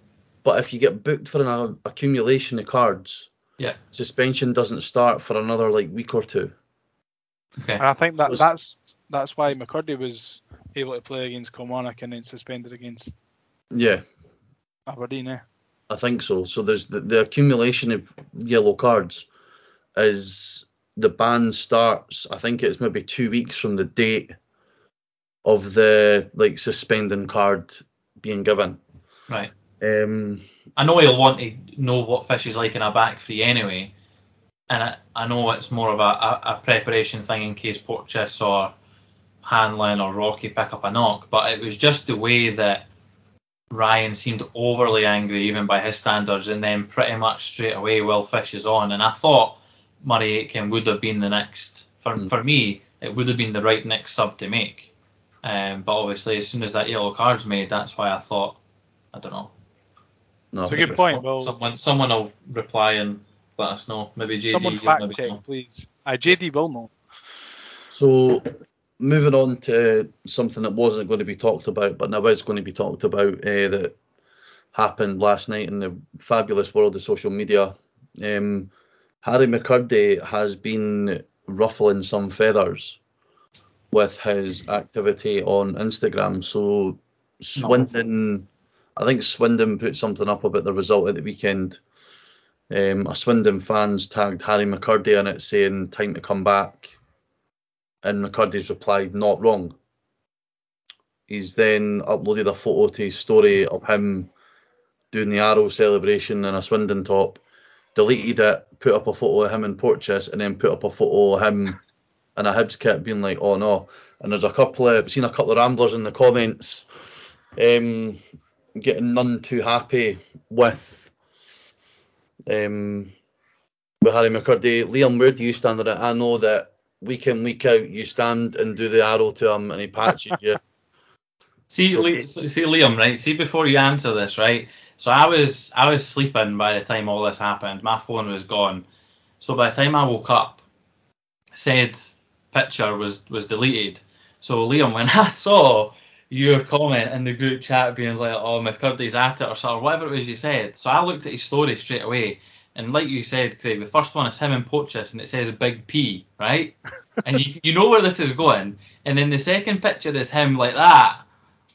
But if you get booked for an uh, accumulation of cards, Yeah. suspension doesn't start for another like week or two. Okay. And I think that So that's that's why McKirdy was able to play against Kilmarnock and then suspended against Yeah, Aberdeen. Eh? I think so. So there's the, the accumulation of yellow cards is the ban starts. I think it's maybe two weeks from the date of the like suspending card being given. Right. Um, I know he'll want to know what Fish is like in a back three anyway, and I, I know it's more of a, a, a preparation thing in case Porteous or Hanlon or Rocky pick up a knock, but it was just the way that Ryan seemed overly angry even by his standards, and then pretty much straight away Will Fish is on, and I thought Murray Aitken would have been the next for Mm. for me it would have been the right next sub to make, um, but obviously as soon as that yellow card's made, that's why I thought I don't know. no, It's a good point. Well, Someone, someone will reply and let us know. Maybe JD, someone you'll fact maybe check, know. please. Uh, JD will know. So, moving on to something that wasn't going to be talked about, but now is going to be talked about uh, that happened last night in the fabulous world of social media. Um, Harry McKirdy has been ruffling some feathers with his activity on Instagram. So, Swindon, I think Swindon put something up about the result at the weekend. Um, a Swindon fans tagged Harry McKirdy in it saying, time to come back and McKirdy's replied, not wrong. He's then uploaded a photo to his story of him doing the arrow celebration in a Swindon top, deleted it, put up a photo of him in Porteous, and then put up a photo of him in a Hibs kit being like, oh no. And there's a couple of, seen a couple of ramblers in the comments um, getting none too happy with um, with Harry McKirdy. Liam, where do you stand on it? I know that week in, week out, you stand and do the arrow to him and he patches you. See, So- see, Liam, right? See, before you answer this, right? So I was, I was sleeping by the time all this happened. My phone was gone. So by the time I woke up, said picture was was deleted. So Liam, when I saw your comment in the group chat being like, "Oh, McKirdy's at it" or something, whatever it was you said, so I looked at his story straight away. And like you said, Craig, the first one is him in Porteous, and it says Big P, right? and you, you know where this is going. And then the second picture is him like that.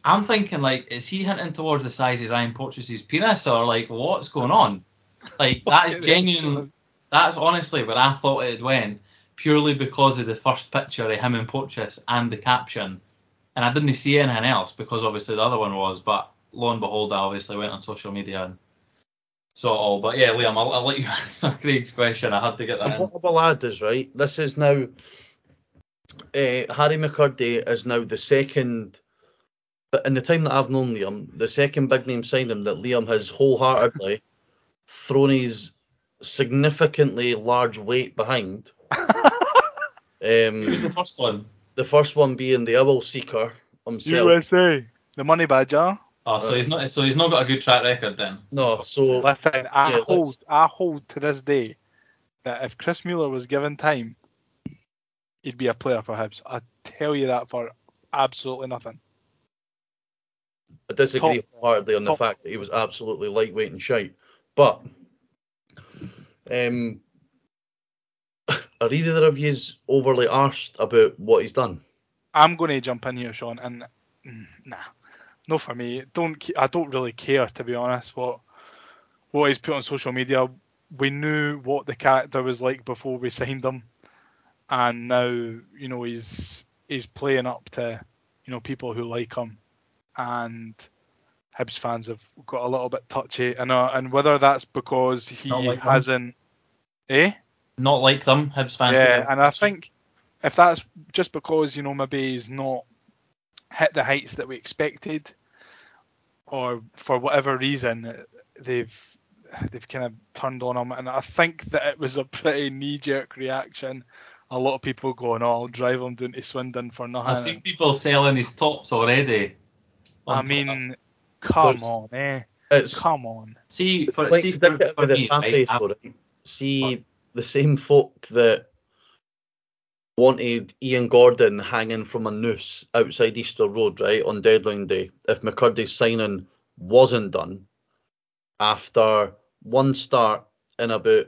I'm thinking like, is he hinting towards the size of Ryan Porteous's penis, or like what's going on? Like that is genuine. That's honestly where I thought it went, purely because of the first picture of him in Porteous and the caption. And I didn't see anything else because obviously the other one was, but lo and behold, I obviously went on social media and saw it all. But yeah, Liam, I'll, I'll let you answer Craig's question. I had to get that And in. what about lad is right? This is now uh, Harry McKirdy is now the second. But in the time that I've known Liam, the second big name signing that Liam has wholeheartedly thrown his significantly large weight behind. um Who's the Um, first one? the first one being the Owl Seeker himself. USA. The money badger. Oh, so he's not. So he's not got a good track record then. No, so Listen, I Yeah, hold, let's- I hold to this day that if Chris Mueller was given time, he'd be a player for Hibs. I tell you that for absolutely nothing. I disagree Top- wholeheartedly on the top- fact that he was absolutely lightweight and shite. But um, are either of you overly arsed about what he's done? I'm going to jump in here, Shaun, and mm, nah, no for me. Don't I don't really care to be honest. What what he's put on social media, we knew what the character was like before we signed him, and now you know he's he's playing up to you know people who like him, and Hibs fans have got a little bit touchy, and uh, and whether that's because he like hasn't, eh? Not like them, Hibs fans. Yeah, and I think if that's just because you know maybe he's not hit the heights that we expected, or for whatever reason they've they've kind of turned on him, and I think that it was a pretty knee-jerk reaction. A lot of people going, "Oh, I'll drive him down to Swindon for nothing." I've seen people selling his tops already. I on Twitter. mean, come There's- on, eh? It's Come on. see, for, like see the for, for me, fan right, base, I- though, right? See the same folk that wanted Ian Gordon hanging from a noose outside Easter Road, right, on deadline day. If McKirdy's signing wasn't done after one start in about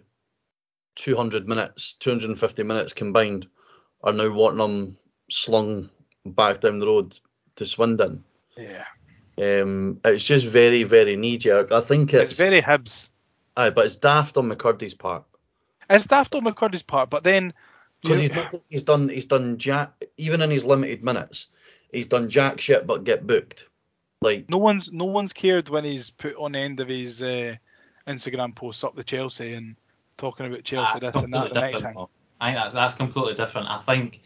200 minutes, 250 minutes combined, are now wanting him slung back down the road to Swindon. Yeah. Um, it's just very, very knee jerk. I think it's, It's very Hibs. aye, but it's daft on McKirdy's part. It's daft on McKirdy's part, but then Because you- he's not, he's done he's done jack even in his limited minutes, he's done jack shit but get booked. Like no one's no one's cared when he's put on the end of his uh, Instagram posts up the Chelsea and talking about Chelsea That's this and that completely different. I think that's, that's completely different. I think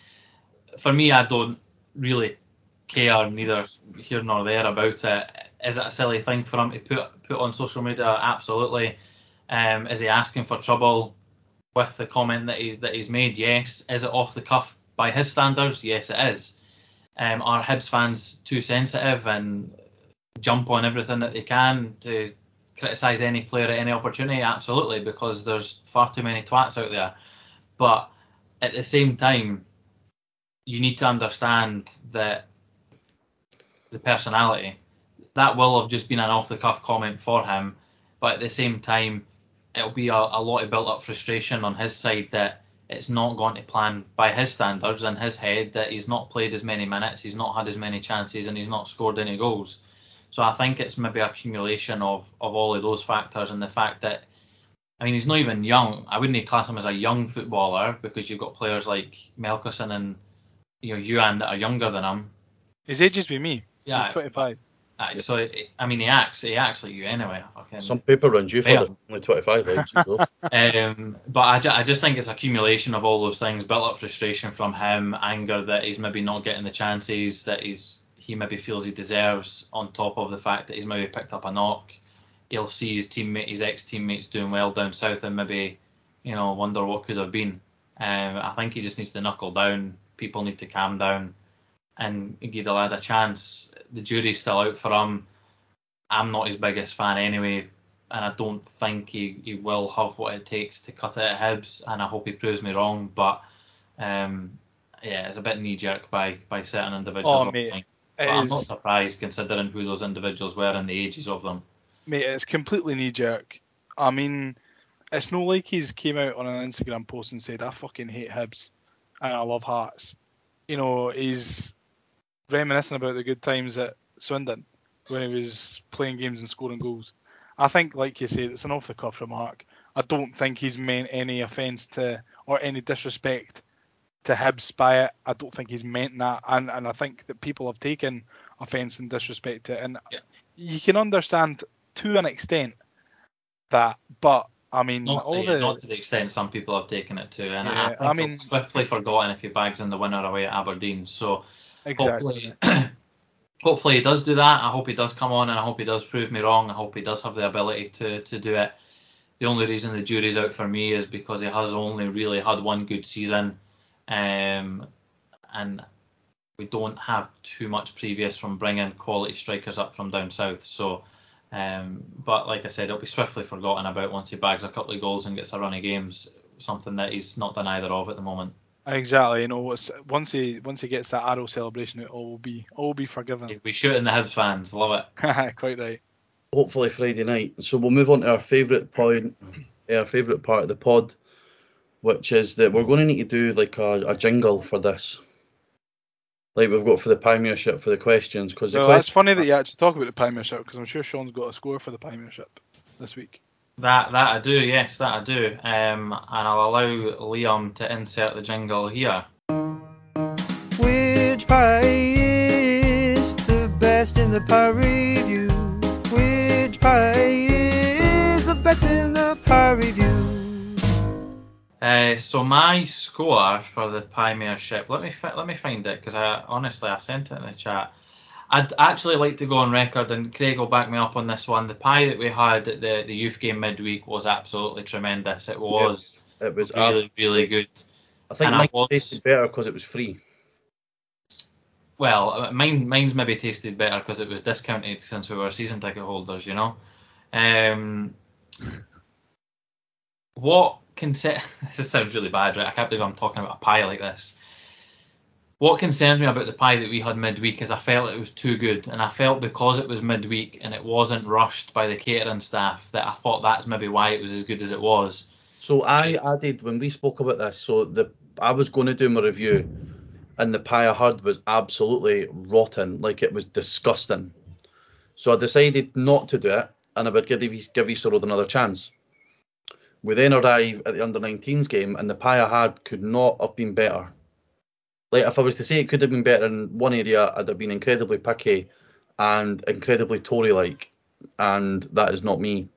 for me, I don't really care neither here nor there about it. Is it a silly thing for him to put put on social media? Absolutely. Um, is he asking for trouble with the comment that he that he's made? Yes. Is it off the cuff by his standards? Yes, it is. Um, are Hibs fans too sensitive and jump on everything that they can to criticise any player at any opportunity? Absolutely, because there's far too many twats out there. But at the same time, you need to understand that the personality that will have just been an off the cuff comment for him, but at the same time, it'll be a, a lot of built up frustration on his side that it's not going to plan by his standards in his head that he's not played as many minutes, he's not had as many chances, and he's not scored any goals. So I think it's maybe accumulation of, of all of those factors and the fact that I mean he's not even young. I wouldn't class him as a young footballer because you've got players like Melkersen and you know Youan that are younger than him. His age is with me. Yeah, He's 25. Uh, so I mean he acts he acts like you anyway. Fucking, some paper runs you for only 25 right? Um, but I, ju- I just think it's accumulation of all those things, built up frustration from him, anger that he's maybe not getting the chances that he's he maybe feels he deserves, on top of the fact that he's maybe picked up a knock. He'll see his teammate, his ex teammates doing well down south, and maybe you know wonder what could have been. Um, I think he just needs to knuckle down. People need to calm down and give the lad a chance. The jury's still out for him. I'm not his biggest fan anyway, and I don't think he, he will have what it takes to cut it at Hibs, and I hope he proves me wrong. But um, yeah, it's a bit knee jerk by by certain individuals. Oh, mate, I'm is- not surprised considering who those individuals were and the ages of them. Mate, it's completely knee jerk. I mean, it's no like he's came out on an Instagram post and said, I fucking hate Hibs and I love Hearts. You know, he's reminiscing about the good times at Swindon when he was playing games and scoring goals. I think, like you say, it's an off the cuff remark. I don't think he's meant any offence to or any disrespect to Hibs by it. I don't think he's meant that, and and I think that people have taken offence and disrespect to it, and Yeah. you can understand to an extent that, but I mean, Not, all yeah, the not to the extent some people have taken it to, and Yeah, I think I mean, swiftly forgotten if he bags in the winner away at Aberdeen. So exactly. hopefully, hopefully he does do that. I hope he does come on, and I hope he does prove me wrong. I hope he does have the ability to to do it. The only reason the jury's out for me is because he has only really had one good season, um, and we don't have too much previous from bringing quality strikers up from down south. So, um, but like I said, it'll be swiftly forgotten about once he bags a couple of goals and gets a run of games. Something that he's not done either of at the moment. Exactly. You know, once he once he gets that arrow celebration, it all will be all will be forgiven. We shoot in the Hibs fans, love it. Quite right. hopefully Friday night. So we'll move on to our favourite point, eh, our favourite part of the pod, which is that we're going to need to do like a, a jingle for this, like we've got for the Piemiership for the questions, because the So that's funny that you actually talk about the Piemiership because I'm sure Shaun's got a score for the Piemiership this week. That that I do, yes, that I do. Um, and I'll allow Liam to insert the jingle here. Which pie is the best in the pie review? Which pie is the best in the pie review? Uh, so my score for the Piemiership, let me fi- let me find it because I honestly I sent it in the chat. I'd actually like to go on record, and Craig will back me up on this one. The pie that we had at the, the youth game midweek was absolutely tremendous. It was It was. really, really good. I think and mine was- tasted better because it was free. Well, uh, mine mine's maybe tasted better because it was discounted since we were season ticket holders, you know. Um, what concern? this sounds really bad, right? I can't believe I'm talking about a pie like this. What concerned me about the pie that we had midweek is I felt it was too good, and I felt because it was midweek and it wasn't rushed by the catering staff that I thought that's maybe why it was as good as it was. So I added when we spoke about this. So the I was going to do my review, and the pie I heard was absolutely rotten, like it was disgusting. So I decided not to do it, and I would give give Easter Road another chance. We then arrive at the under 19s game, and the pie I had could not have been better. Like if I was to say it could have been better in one area, I'd have been incredibly picky and incredibly Tory-like, and that is not me.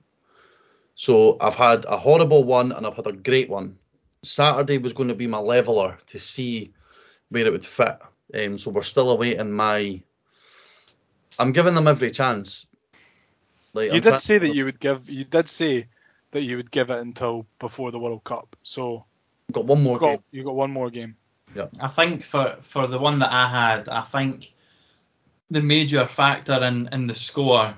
So I've had a horrible one and I've had a great one. Saturday was going to be my leveler to see where it would fit. Um, so we're still awaiting my. I'm giving them every chance. Like You I'm did say that you would give. You did say that you would give it until before the World Cup. So got one more you got game. you got one more game. I think for for the one that I had, I think the major factor in in the score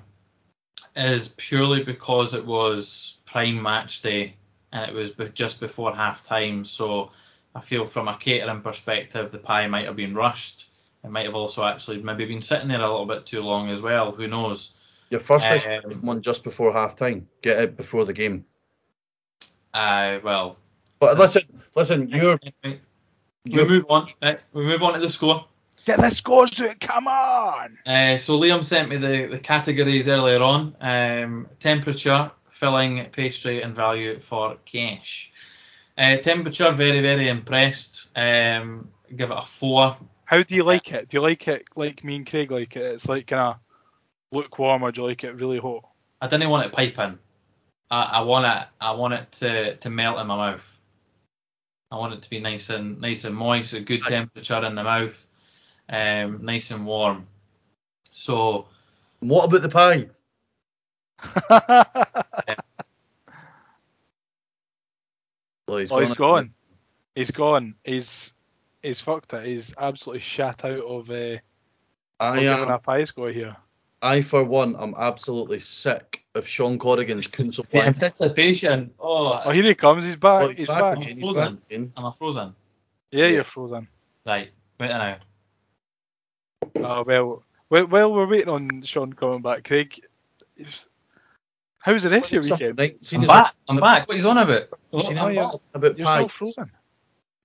is purely because it was prime match day and it was just before half time. So I feel from a catering perspective, the pie might have been rushed. It might have also actually maybe been sitting there a little bit too long as well. Who knows? Your first Um, one just before half time. Get it before the game. Uh, well, But listen, listen, you're we move on. Right, we move on to the score. Get the scores to it. Come on. Uh, so Liam sent me the, the categories earlier on. Um, temperature, filling, pastry, and value for cash. Uh, temperature, very very impressed. Um, give it a four. How do you like it? Do you like it like me and Craig like it? It's like kind of lukewarm, or do you like it really hot? I didn't want it piping. I, I want it. I want it to, to melt in my mouth. I want it to be nice and nice and moist, a good temperature in the mouth, um, nice and warm. So what about the pie? Well, he's oh, he's gone. He's gone. He's he's fucked it. He's absolutely shat out of uh, I giving am. a pie score here. I for one am absolutely sick of Shaun Corrigan's council the plan. anticipation. Oh, Oh, here he comes. He's back. Oh, he's back. again, he's Frozen. back again. am I frozen? Yeah, Yeah. you're frozen. Right, wait now. Oh well. Well, while we're waiting on Shaun coming back, Craig, how's the rest of your weekend? right? I'm as back. I'm back. What he's on about? Oh, oh, I'm yeah. back. about You're pie. still frozen.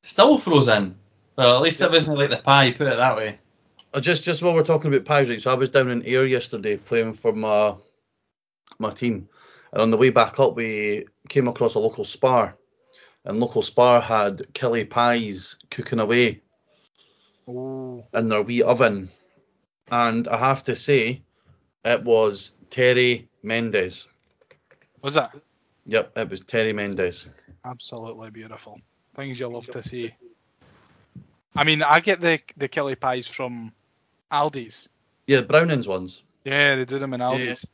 Still frozen. Well, at least it wasn't like the pie. Put it that way. Just just while we're talking about pies, right? So I was down in Ayr yesterday playing for my my team, and on the way back up we came across a local spar, and local spar had Kelly pies cooking away Oh, in their wee oven, and I have to say, it was Terry Mendes. was that Yep, it was Terry Mendes. absolutely beautiful? Things you love to see. I mean, I get the the Kelly pies from Aldi's. Yeah, Brownings ones. Yeah, they do them in Yeah. Aldi's.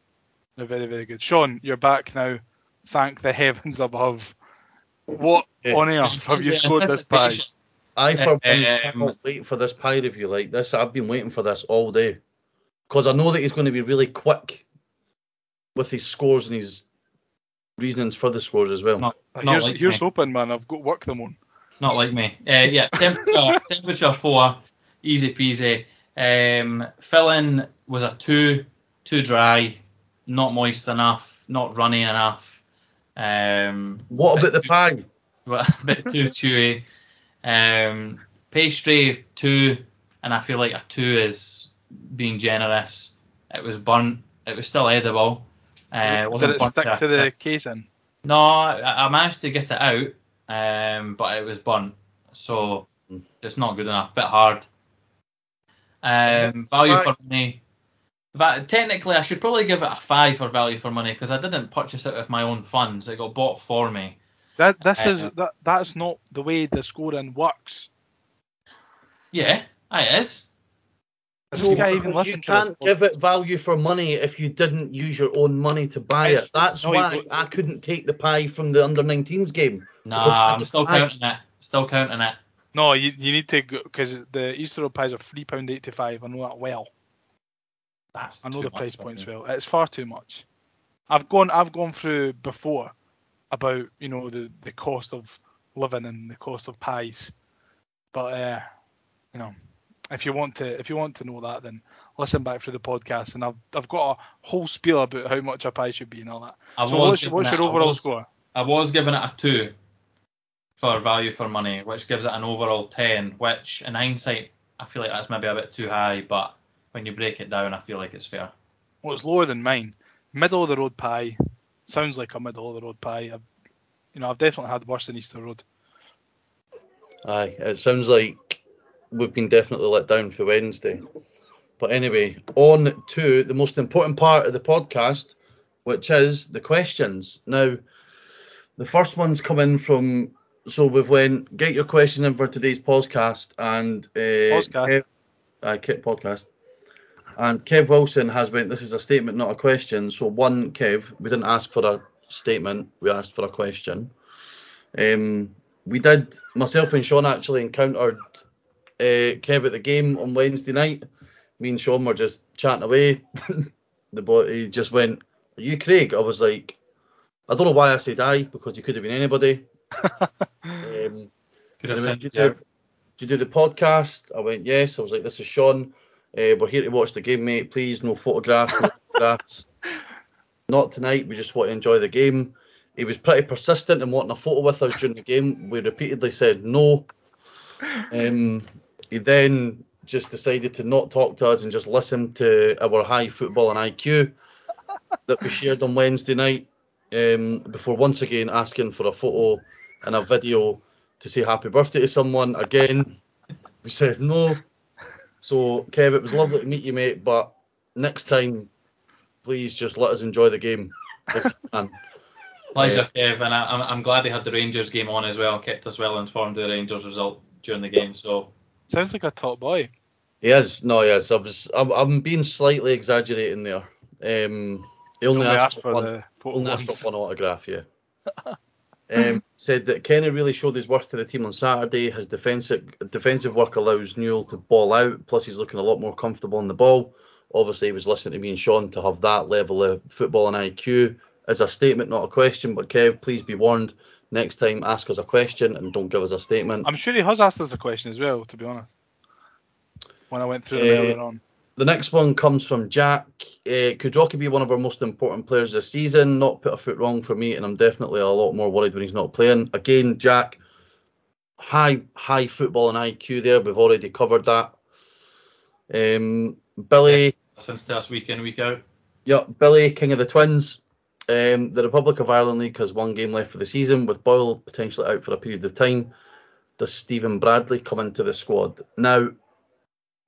They're very, very good. Shaun, you're back now. Thank the heavens above. What Yeah. on earth have you The scored this pie? I for one Um, cannot wait for this pie review. Like this, I've been waiting for this all day, because I know that he's going to be really quick with his scores and his reasonings for the scores as well. Not, not Here's, like here's me. hoping, man. I've got work them on. Not like me. Uh, yeah, temperature temperature four, easy peasy. Um, filling was a two, too dry, not moist enough, not runny enough. Um, What about the pie? but a bit too chewy. Um, pastry two, and I feel like a two is being generous. It was burnt. It was still edible. Uh, Did wasn't it burnt stick a to the casing? No, I, I managed to get it out, um, but it was burnt, so Mm. it's not good enough. Bit hard. Um, value Right. for money. But technically, I should probably give it a five for value for money because I didn't purchase it with my own funds. It got bought for me. That this Uh, is that that's not the way the scoring works. Yeah, it is. It's This So guy even you listened to the can't give it value for money if you didn't use your own money to buy it. That's no, why go- I couldn't take the pie from the under 19s game. Because Nah, I I'm still I- counting it. Still counting it. No, you, you need to go because the Easter Road pies are three pound eighty five. I know that well. That's I know the price much for points well. It's far too much. I've gone I've gone through before about you know the the cost of living and the cost of pies, but uh, you know if you want to if you want to know that then listen back through the podcast and I've I've got a whole spiel about how much a pie should be and all that. I so was what's, what's your I overall was- score? I was giving it a two for value for money, which gives it an overall ten. Which in hindsight, I feel like that's maybe a bit too high, but when you break it down, I feel like it's fair. Well, it's lower than mine. Middle of the road pie sounds like a middle of the road pie. I've, you know I've definitely had worse than Easter Road. Aye, it sounds like we've been definitely let down for Wednesday. But anyway, on to the most important part of the podcast, which is the questions. Now, the first one's come in from. So we've went get your question in for today's podcast and uh, Podcast. Kev, uh, Kev podcast. And Kev Wilson has went. This is a statement, not a question. So one, Kev, we didn't ask for a statement. We asked for a question. Um, we did. Myself and Shaun actually encountered uh, Kev at the game on Wednesday night. Me and Shaun were just chatting away. the boy, he just went, "Are you Craig?" I was like, "I don't know why I said I because he could have been anybody." Um, Could have he went, sent "Do you it do, do you do the podcast? I went, yes. I was like, this is Shaun. Uh, we're here to watch the game, mate. Please, no photographs, no photographs. Not tonight. We just want to enjoy the game. He was pretty persistent in wanting a photo with us during the game. We repeatedly said no. Um, he then just decided to not talk to us and just listen to our high football and IQ that we shared on Wednesday night. Um, before once again asking for a photo and a video to say happy birthday to someone. Again, we said no. So, Kev, it was lovely to meet you, mate. But next time, please just let us enjoy the game. If you. Pleasure, Kev, and I, I'm, I'm glad they had the Rangers game on as well. Kept us well informed of the Rangers result during the game. So Sounds like a top boy. He is. No, yes. I was. I'm, I'm being slightly exaggerating there. Um, he only, Only asked, asked for for one. the photo Only asked for one autograph. Yeah. um, said that Kenneh really showed his worth to the team on Saturday. His defensive defensive work allows Newell to ball out. Plus, he's looking a lot more comfortable on the ball. Obviously, he was listening to me and Shaun to have that level of football and IQ as a statement, not a question. But Kev, please be warned. Next time, ask us a question and don't give us a statement. I'm sure he has asked us a question as well, to be honest. When I went through them Eh, earlier on. The next one comes from Jack. Uh, could Rocky be one of our most important players this season? Not put a foot wrong for me, and I'm definitely a lot more worried when he's not playing. Again, Jack, high high football and IQ there. We've already covered that. Um, Billy, since this week in, week out. yeah, Billy, King of the Twins. Um, the Republic of Ireland League has one game left for the season, with Boyle potentially out for a period of time. Does Steven Bradley come into the squad? Now,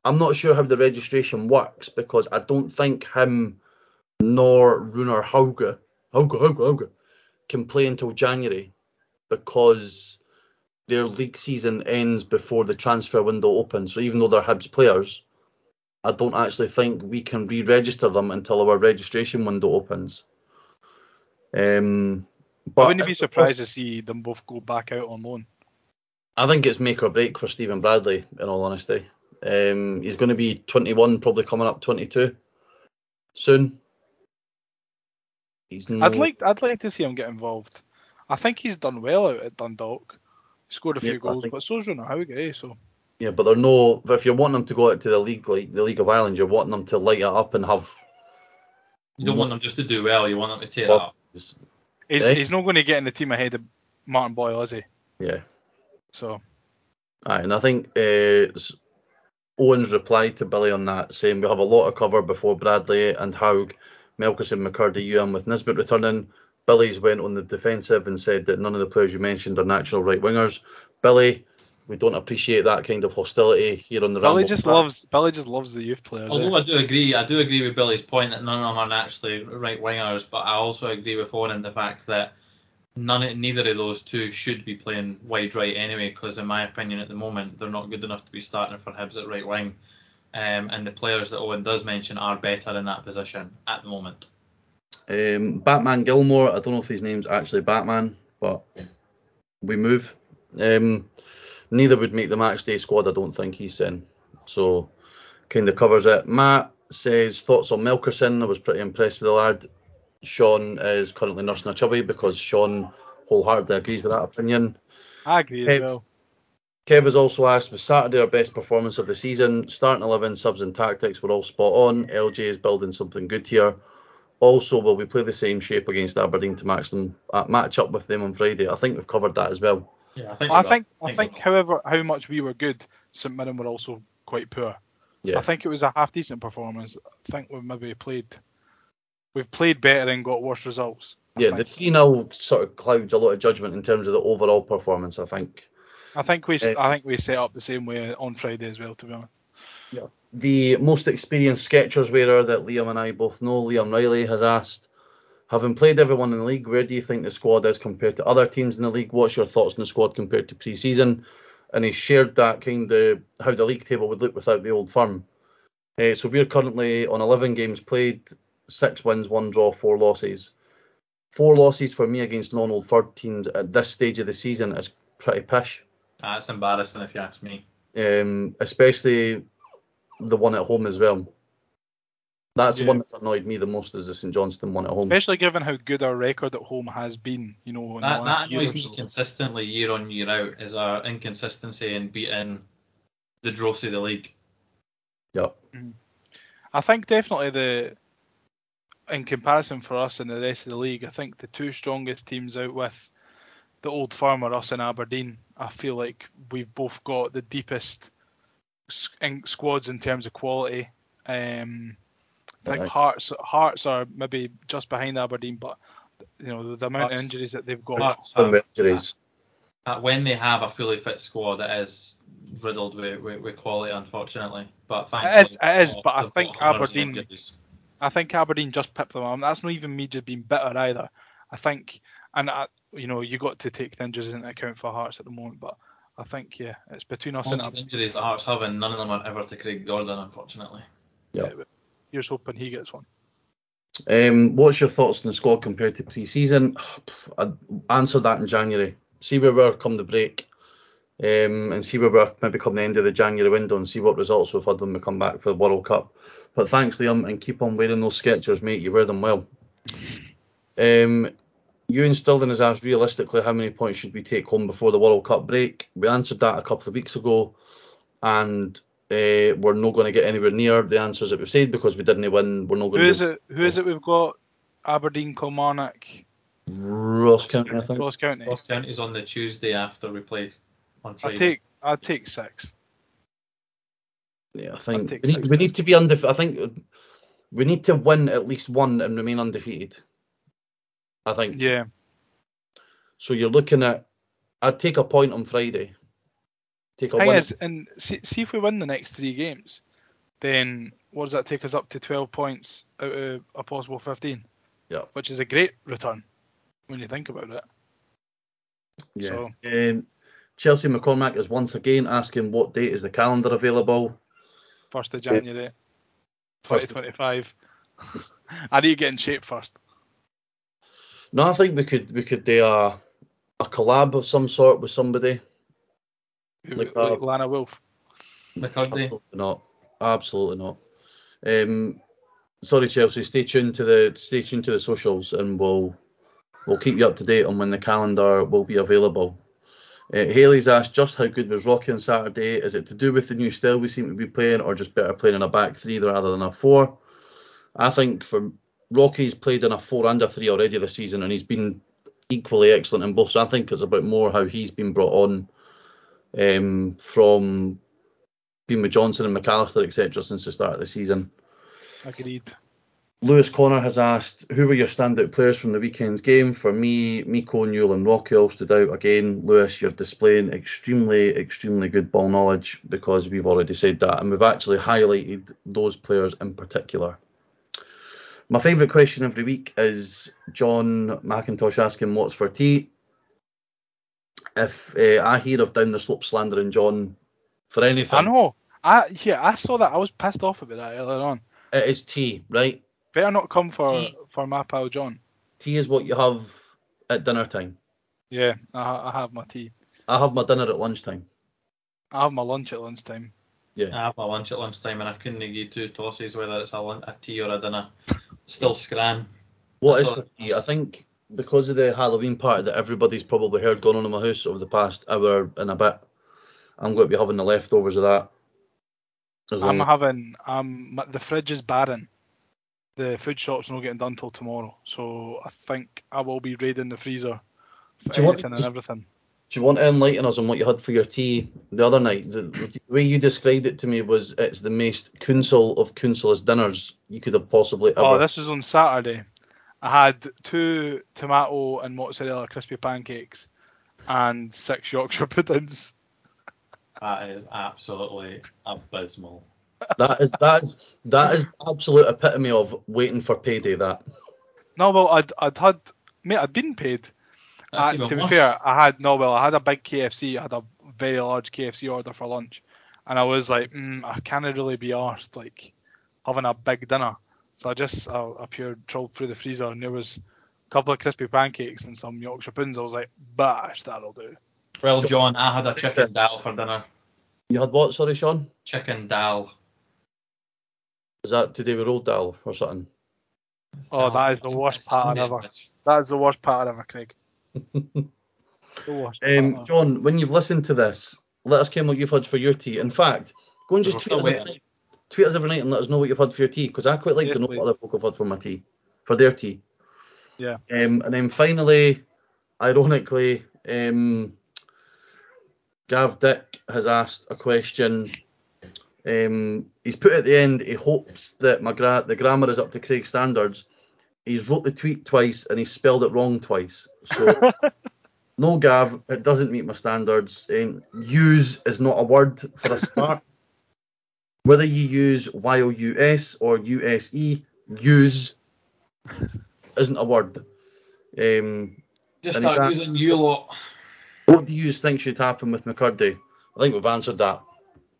I'm not sure how the registration works because I don't think him nor Runar Hauge, Hauge, Hauge, Hauge can play until January because their league season ends before the transfer window opens. So even though they're Hibs players, I don't actually think we can re-register them until our registration window opens. Um, I wouldn't be surprised to see them both go back out on loan. I think it's make or break for Steven Bradley, in all honesty. Um, he's going to be 21, probably coming up 22 soon. He's no, I'd like I'd like to see him get involved. I think he's done well out at Dundalk. He Scored a few Yeah, goals, think- but so's Ronald Hauge, eh, so yeah, but they're no. If you're wanting them to go out to the league, like the League of Ireland, you're wanting them to light it up and have. You don't want them just to do well. You want them to tear it Well, up. he's Eh? he's not going to get in the team ahead of Martin Boyle, is he? Yeah, So Aye, and I think uh, s- Owen's replied to Billy on that, saying we have a lot of cover before Bradley and Hauge, Melkersen, McKirdy, Youan with Nisbet returning. Billy's went on the defensive and said that none of the players you mentioned are natural right wingers. Billy, we don't appreciate that kind of hostility here on the Billy Ramble just Chat. loves Billy just loves the youth players. Although eh? I do agree, I do agree with Billy's point that none of them are naturally right wingers, but I also agree with Owen in the fact that none, neither of those two should be playing wide right anyway, because in my opinion at the moment they're not good enough to be starting for Hibs at right wing. um, and the players that Owen does mention are better in that position at the moment. Um, Batman Gilmore, I don't know if his name's actually Batman, but we move. Um, neither would make the match day squad, I don't think he's in. So kind of covers it. Matt says thoughts on Melkerson. I was pretty impressed with the lad. Shaun is currently nursing a chubby because Shaun wholeheartedly agrees with that opinion. I agree Hey. as well. Kev has also asked, was Saturday our best performance of the season? Starting 11, subs and tactics were all spot on. LJ is building something good here. Also, will we play the same shape against Aberdeen to match them, uh, match up with them on Friday? I think we've covered that as well. Yeah, I think. I we think. I think however how much we were good, St Mirren were also quite poor. Yeah. I think it was a half decent performance. I think we've maybe played we've played better and got worse results. I Yeah, the think. 3 0 sort of clouds a lot of judgment in terms of the overall performance, I think. I think we Uh, I think we set up the same way on Friday as well. To be honest, Yeah. The most experienced Skechers wearer that Liam and I both know, Liam Riley, has asked, having played everyone in the league, where do you think the squad is compared to other teams in the league? What's your thoughts on the squad compared to pre-season? And he shared that kind of how the league table would look without the old firm. Uh, so we're currently on 11 games played, six wins, one draw, four losses. Four losses for me against non-old third teams at this stage of the season is pretty pish. that's embarrassing if you ask me. um, especially the one at home as well. That's the one that's annoyed me the most is the St Johnstone one at home. especially given how good our record at home has been. You know, in the That, that annoys me consistently year on year out is our inconsistency in beating the dross of the league. Yep. I think definitely the in comparison for us and the rest of the league, I think the two strongest teams out with the old firm are us and Aberdeen. I feel like we've both got the deepest squads in terms of quality. Um, I think Right. Hearts Hearts are maybe just behind Aberdeen, but you know the, the amount of injuries that they've got. Hearts have- injuries. Uh, when they have a fully fit squad, it is riddled with, with, with quality, unfortunately. But It thankfully, is- it is, but I think Aberdeen- injuries. I think Aberdeen just pipped them on. That's not even me just being bitter either. I think, and I, you know, you got to take the injuries into account for Hearts at the moment, but I think yeah, it's between us All and these injuries that Hearts have, and none of them are ever to Craig Gordon, unfortunately. Yeah. Here's hoping he gets one. Um, what's your thoughts on the squad compared to pre-season? I answered that in January. See where we're come the break, um, and see where we're maybe come the end of the January window, and see what results we've had when we come back for the World Cup. But thanks, Liam, and keep on wearing those Skechers, mate. You wear them well. Um, Ewan Stilden has asked realistically how many points should we take home before the World Cup break. We answered that a couple of weeks ago, and uh, we're not going to get anywhere near the answers that we've said because we didn't win. We're not going Who to is it? Who is it? We've got Aberdeen, Kilmarnock, Ross County, I think. Ross County. Ross County's on the Tuesday after we play on Friday. I take I take six. Yeah, I think take we need, we need to be undefeated. I think we need to win at least one and remain undefeated. I think. Yeah, So you're looking at. I'd take a point on Friday. Take a thing win. is, and see, see if we win the next three games, then what does that take us up to 12 points out of a possible 15? Yeah. Which is a great return when you think about it. yeah. So Um, Chelsea McCormack is once again asking what date is the calendar available. First of January, 2025. I need to get in shape first. No, I think we could we could do a a collab of some sort with somebody. Like, Like, uh, Lana Wolf. McKirdy. Absolutely not. Absolutely not. Um, sorry, Chelsea. Stay tuned to the stay tuned to the socials, and we'll we'll keep you up to date on when the calendar will be available. Uh, Haley's asked just how good was Rocky on Saturday. Is it to do with the new style we seem to be playing, or just better playing in a back three rather than a four? I think for Rocky's played in a four and a three already this season, and he's been equally excellent in both. So I think it's about more how he's been brought on um, from being with Johnson and McAllister, etc., since the start of the season. Agreed. Lewis Connor has asked, who were your standout players from the weekend's game? For me, Miko, Newell, and Rocky all stood out again. Lewis, you're displaying extremely, extremely good ball knowledge because we've already said that, and we've actually highlighted those players in particular. My favourite question every week is John McIntosh asking, what's for tea? If uh, I hear of down the slope slandering John for anything, I know. I yeah, I saw that. I was pissed off about that earlier on. It is tea, right? Better not come for Tea. for my pal John. Tea is what you have at dinner time. Yeah, I, I have my tea. I have my dinner at lunchtime. I have my lunch at lunchtime. Yeah. I have my lunch at lunchtime and I couldn't give two tosses whether it's a, lun- a tea or a dinner. Still scran. What is That's for all tea? I think because of the Halloween party that everybody's probably heard going on in my house over the past hour and a bit, I'm going to be having the leftovers of that. I'm having um my, the fridge is barren. The food shop's not getting done till tomorrow, so I think I will be raiding the freezer for Do you want to and everything. Do you want to enlighten us on what you had for your tea the other night? The, the way you described it to me was it's the most council of councillors dinners you could have possibly ever. Oh, this was on Saturday. I had two tomato and mozzarella crispy pancakes and six Yorkshire puddings. That is absolutely abysmal. That is that is that is the absolute epitome of waiting for payday. That No, well, I'd I'd had mate, I'd been paid. That's Uh, even to be worse. fair, I had no, well, I had a big KFC. I had a very large KFC order for lunch, and I was like, mm, I can't really be arsed like having a big dinner. So I just I, I pure trolled through the freezer, and there was a couple of crispy pancakes and some Yorkshire puddings. I was like, bash, that'll do. Well, John, I had a chicken dal for dinner. you had what? Sorry, Shaun. Chicken dal. Is that today we rolled dal or something? Oh, that is the worst part ever. That is the worst part ever, Craig. The worst Um. John, when you've listened to this, let us know what you've had for your tea. In fact, go and just tweet us, every night, tweet us every night and let us know what you've had for your tea, because I quite like Yes, to know please. what other folk have had for my tea, for their tea. Yeah. Um, and then finally, ironically, um, Gav Dick has asked a question. Um, he's put at the end, he hopes that my gra- the grammar is up to Craig's standards. He's wrote the tweet twice and he spelled it wrong twice. So no, Gav, it doesn't meet my standards. Um, use is not a word for a start. Whether you use Y O U S or U S E, use isn't a word. Um, Just And start using you a lot. what do you think should happen with McKirdy? I think we've answered that.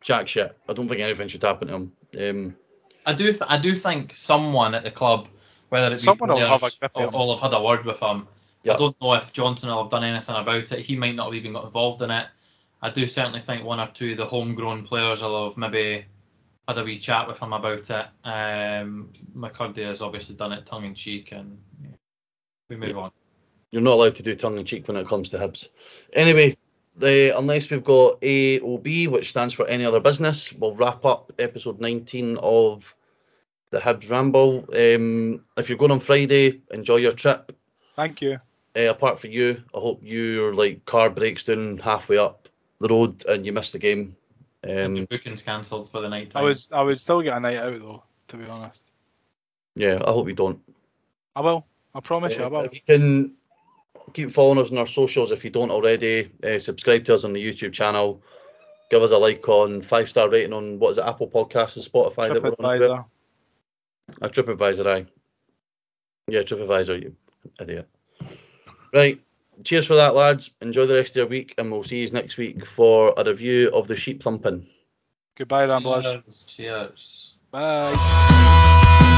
Jack shit. I don't think anything should happen to him. Um, I do, th- I do think someone at the club, whether it be Someone will have a or of him. all have had a word with him. Yeah. I don't know if Johnson will have done anything about it. He might not have even got involved in it. I do certainly think one or two of the homegrown players will have maybe had a wee chat with him about it. Um, McKirdy has obviously done it tongue in cheek, and yeah, we move on. you're not allowed to do tongue in cheek when it comes to Hibs. Anyway, the, unless we've got AOB, which stands for any other business, we'll wrap up episode 19 of the Hibs Ramble. Um, if you're going on Friday, enjoy your trip. Thank you. Uh, apart from you, I hope your like car breaks down halfway up the road and you miss the game. And your Um, booking's cancelled for the night I time. would I would still get a night out though, to be honest. yeah, I hope you don't. I will. I promise you, I Uh, will. if you can keep following us on our socials if you don't already, uh, subscribe to us on the YouTube channel, give us a like on five star rating on what is it, Apple Podcasts and Spotify that we're on. TripAdvisor. A TripAdvisor, aye. Yeah, TripAdvisor, you idiot. Right, cheers for that, lads. Enjoy the rest of your week, and we'll see you next week for a review of the sheep thumping. Goodbye, Ramblers. Cheers. Cheers. Bye.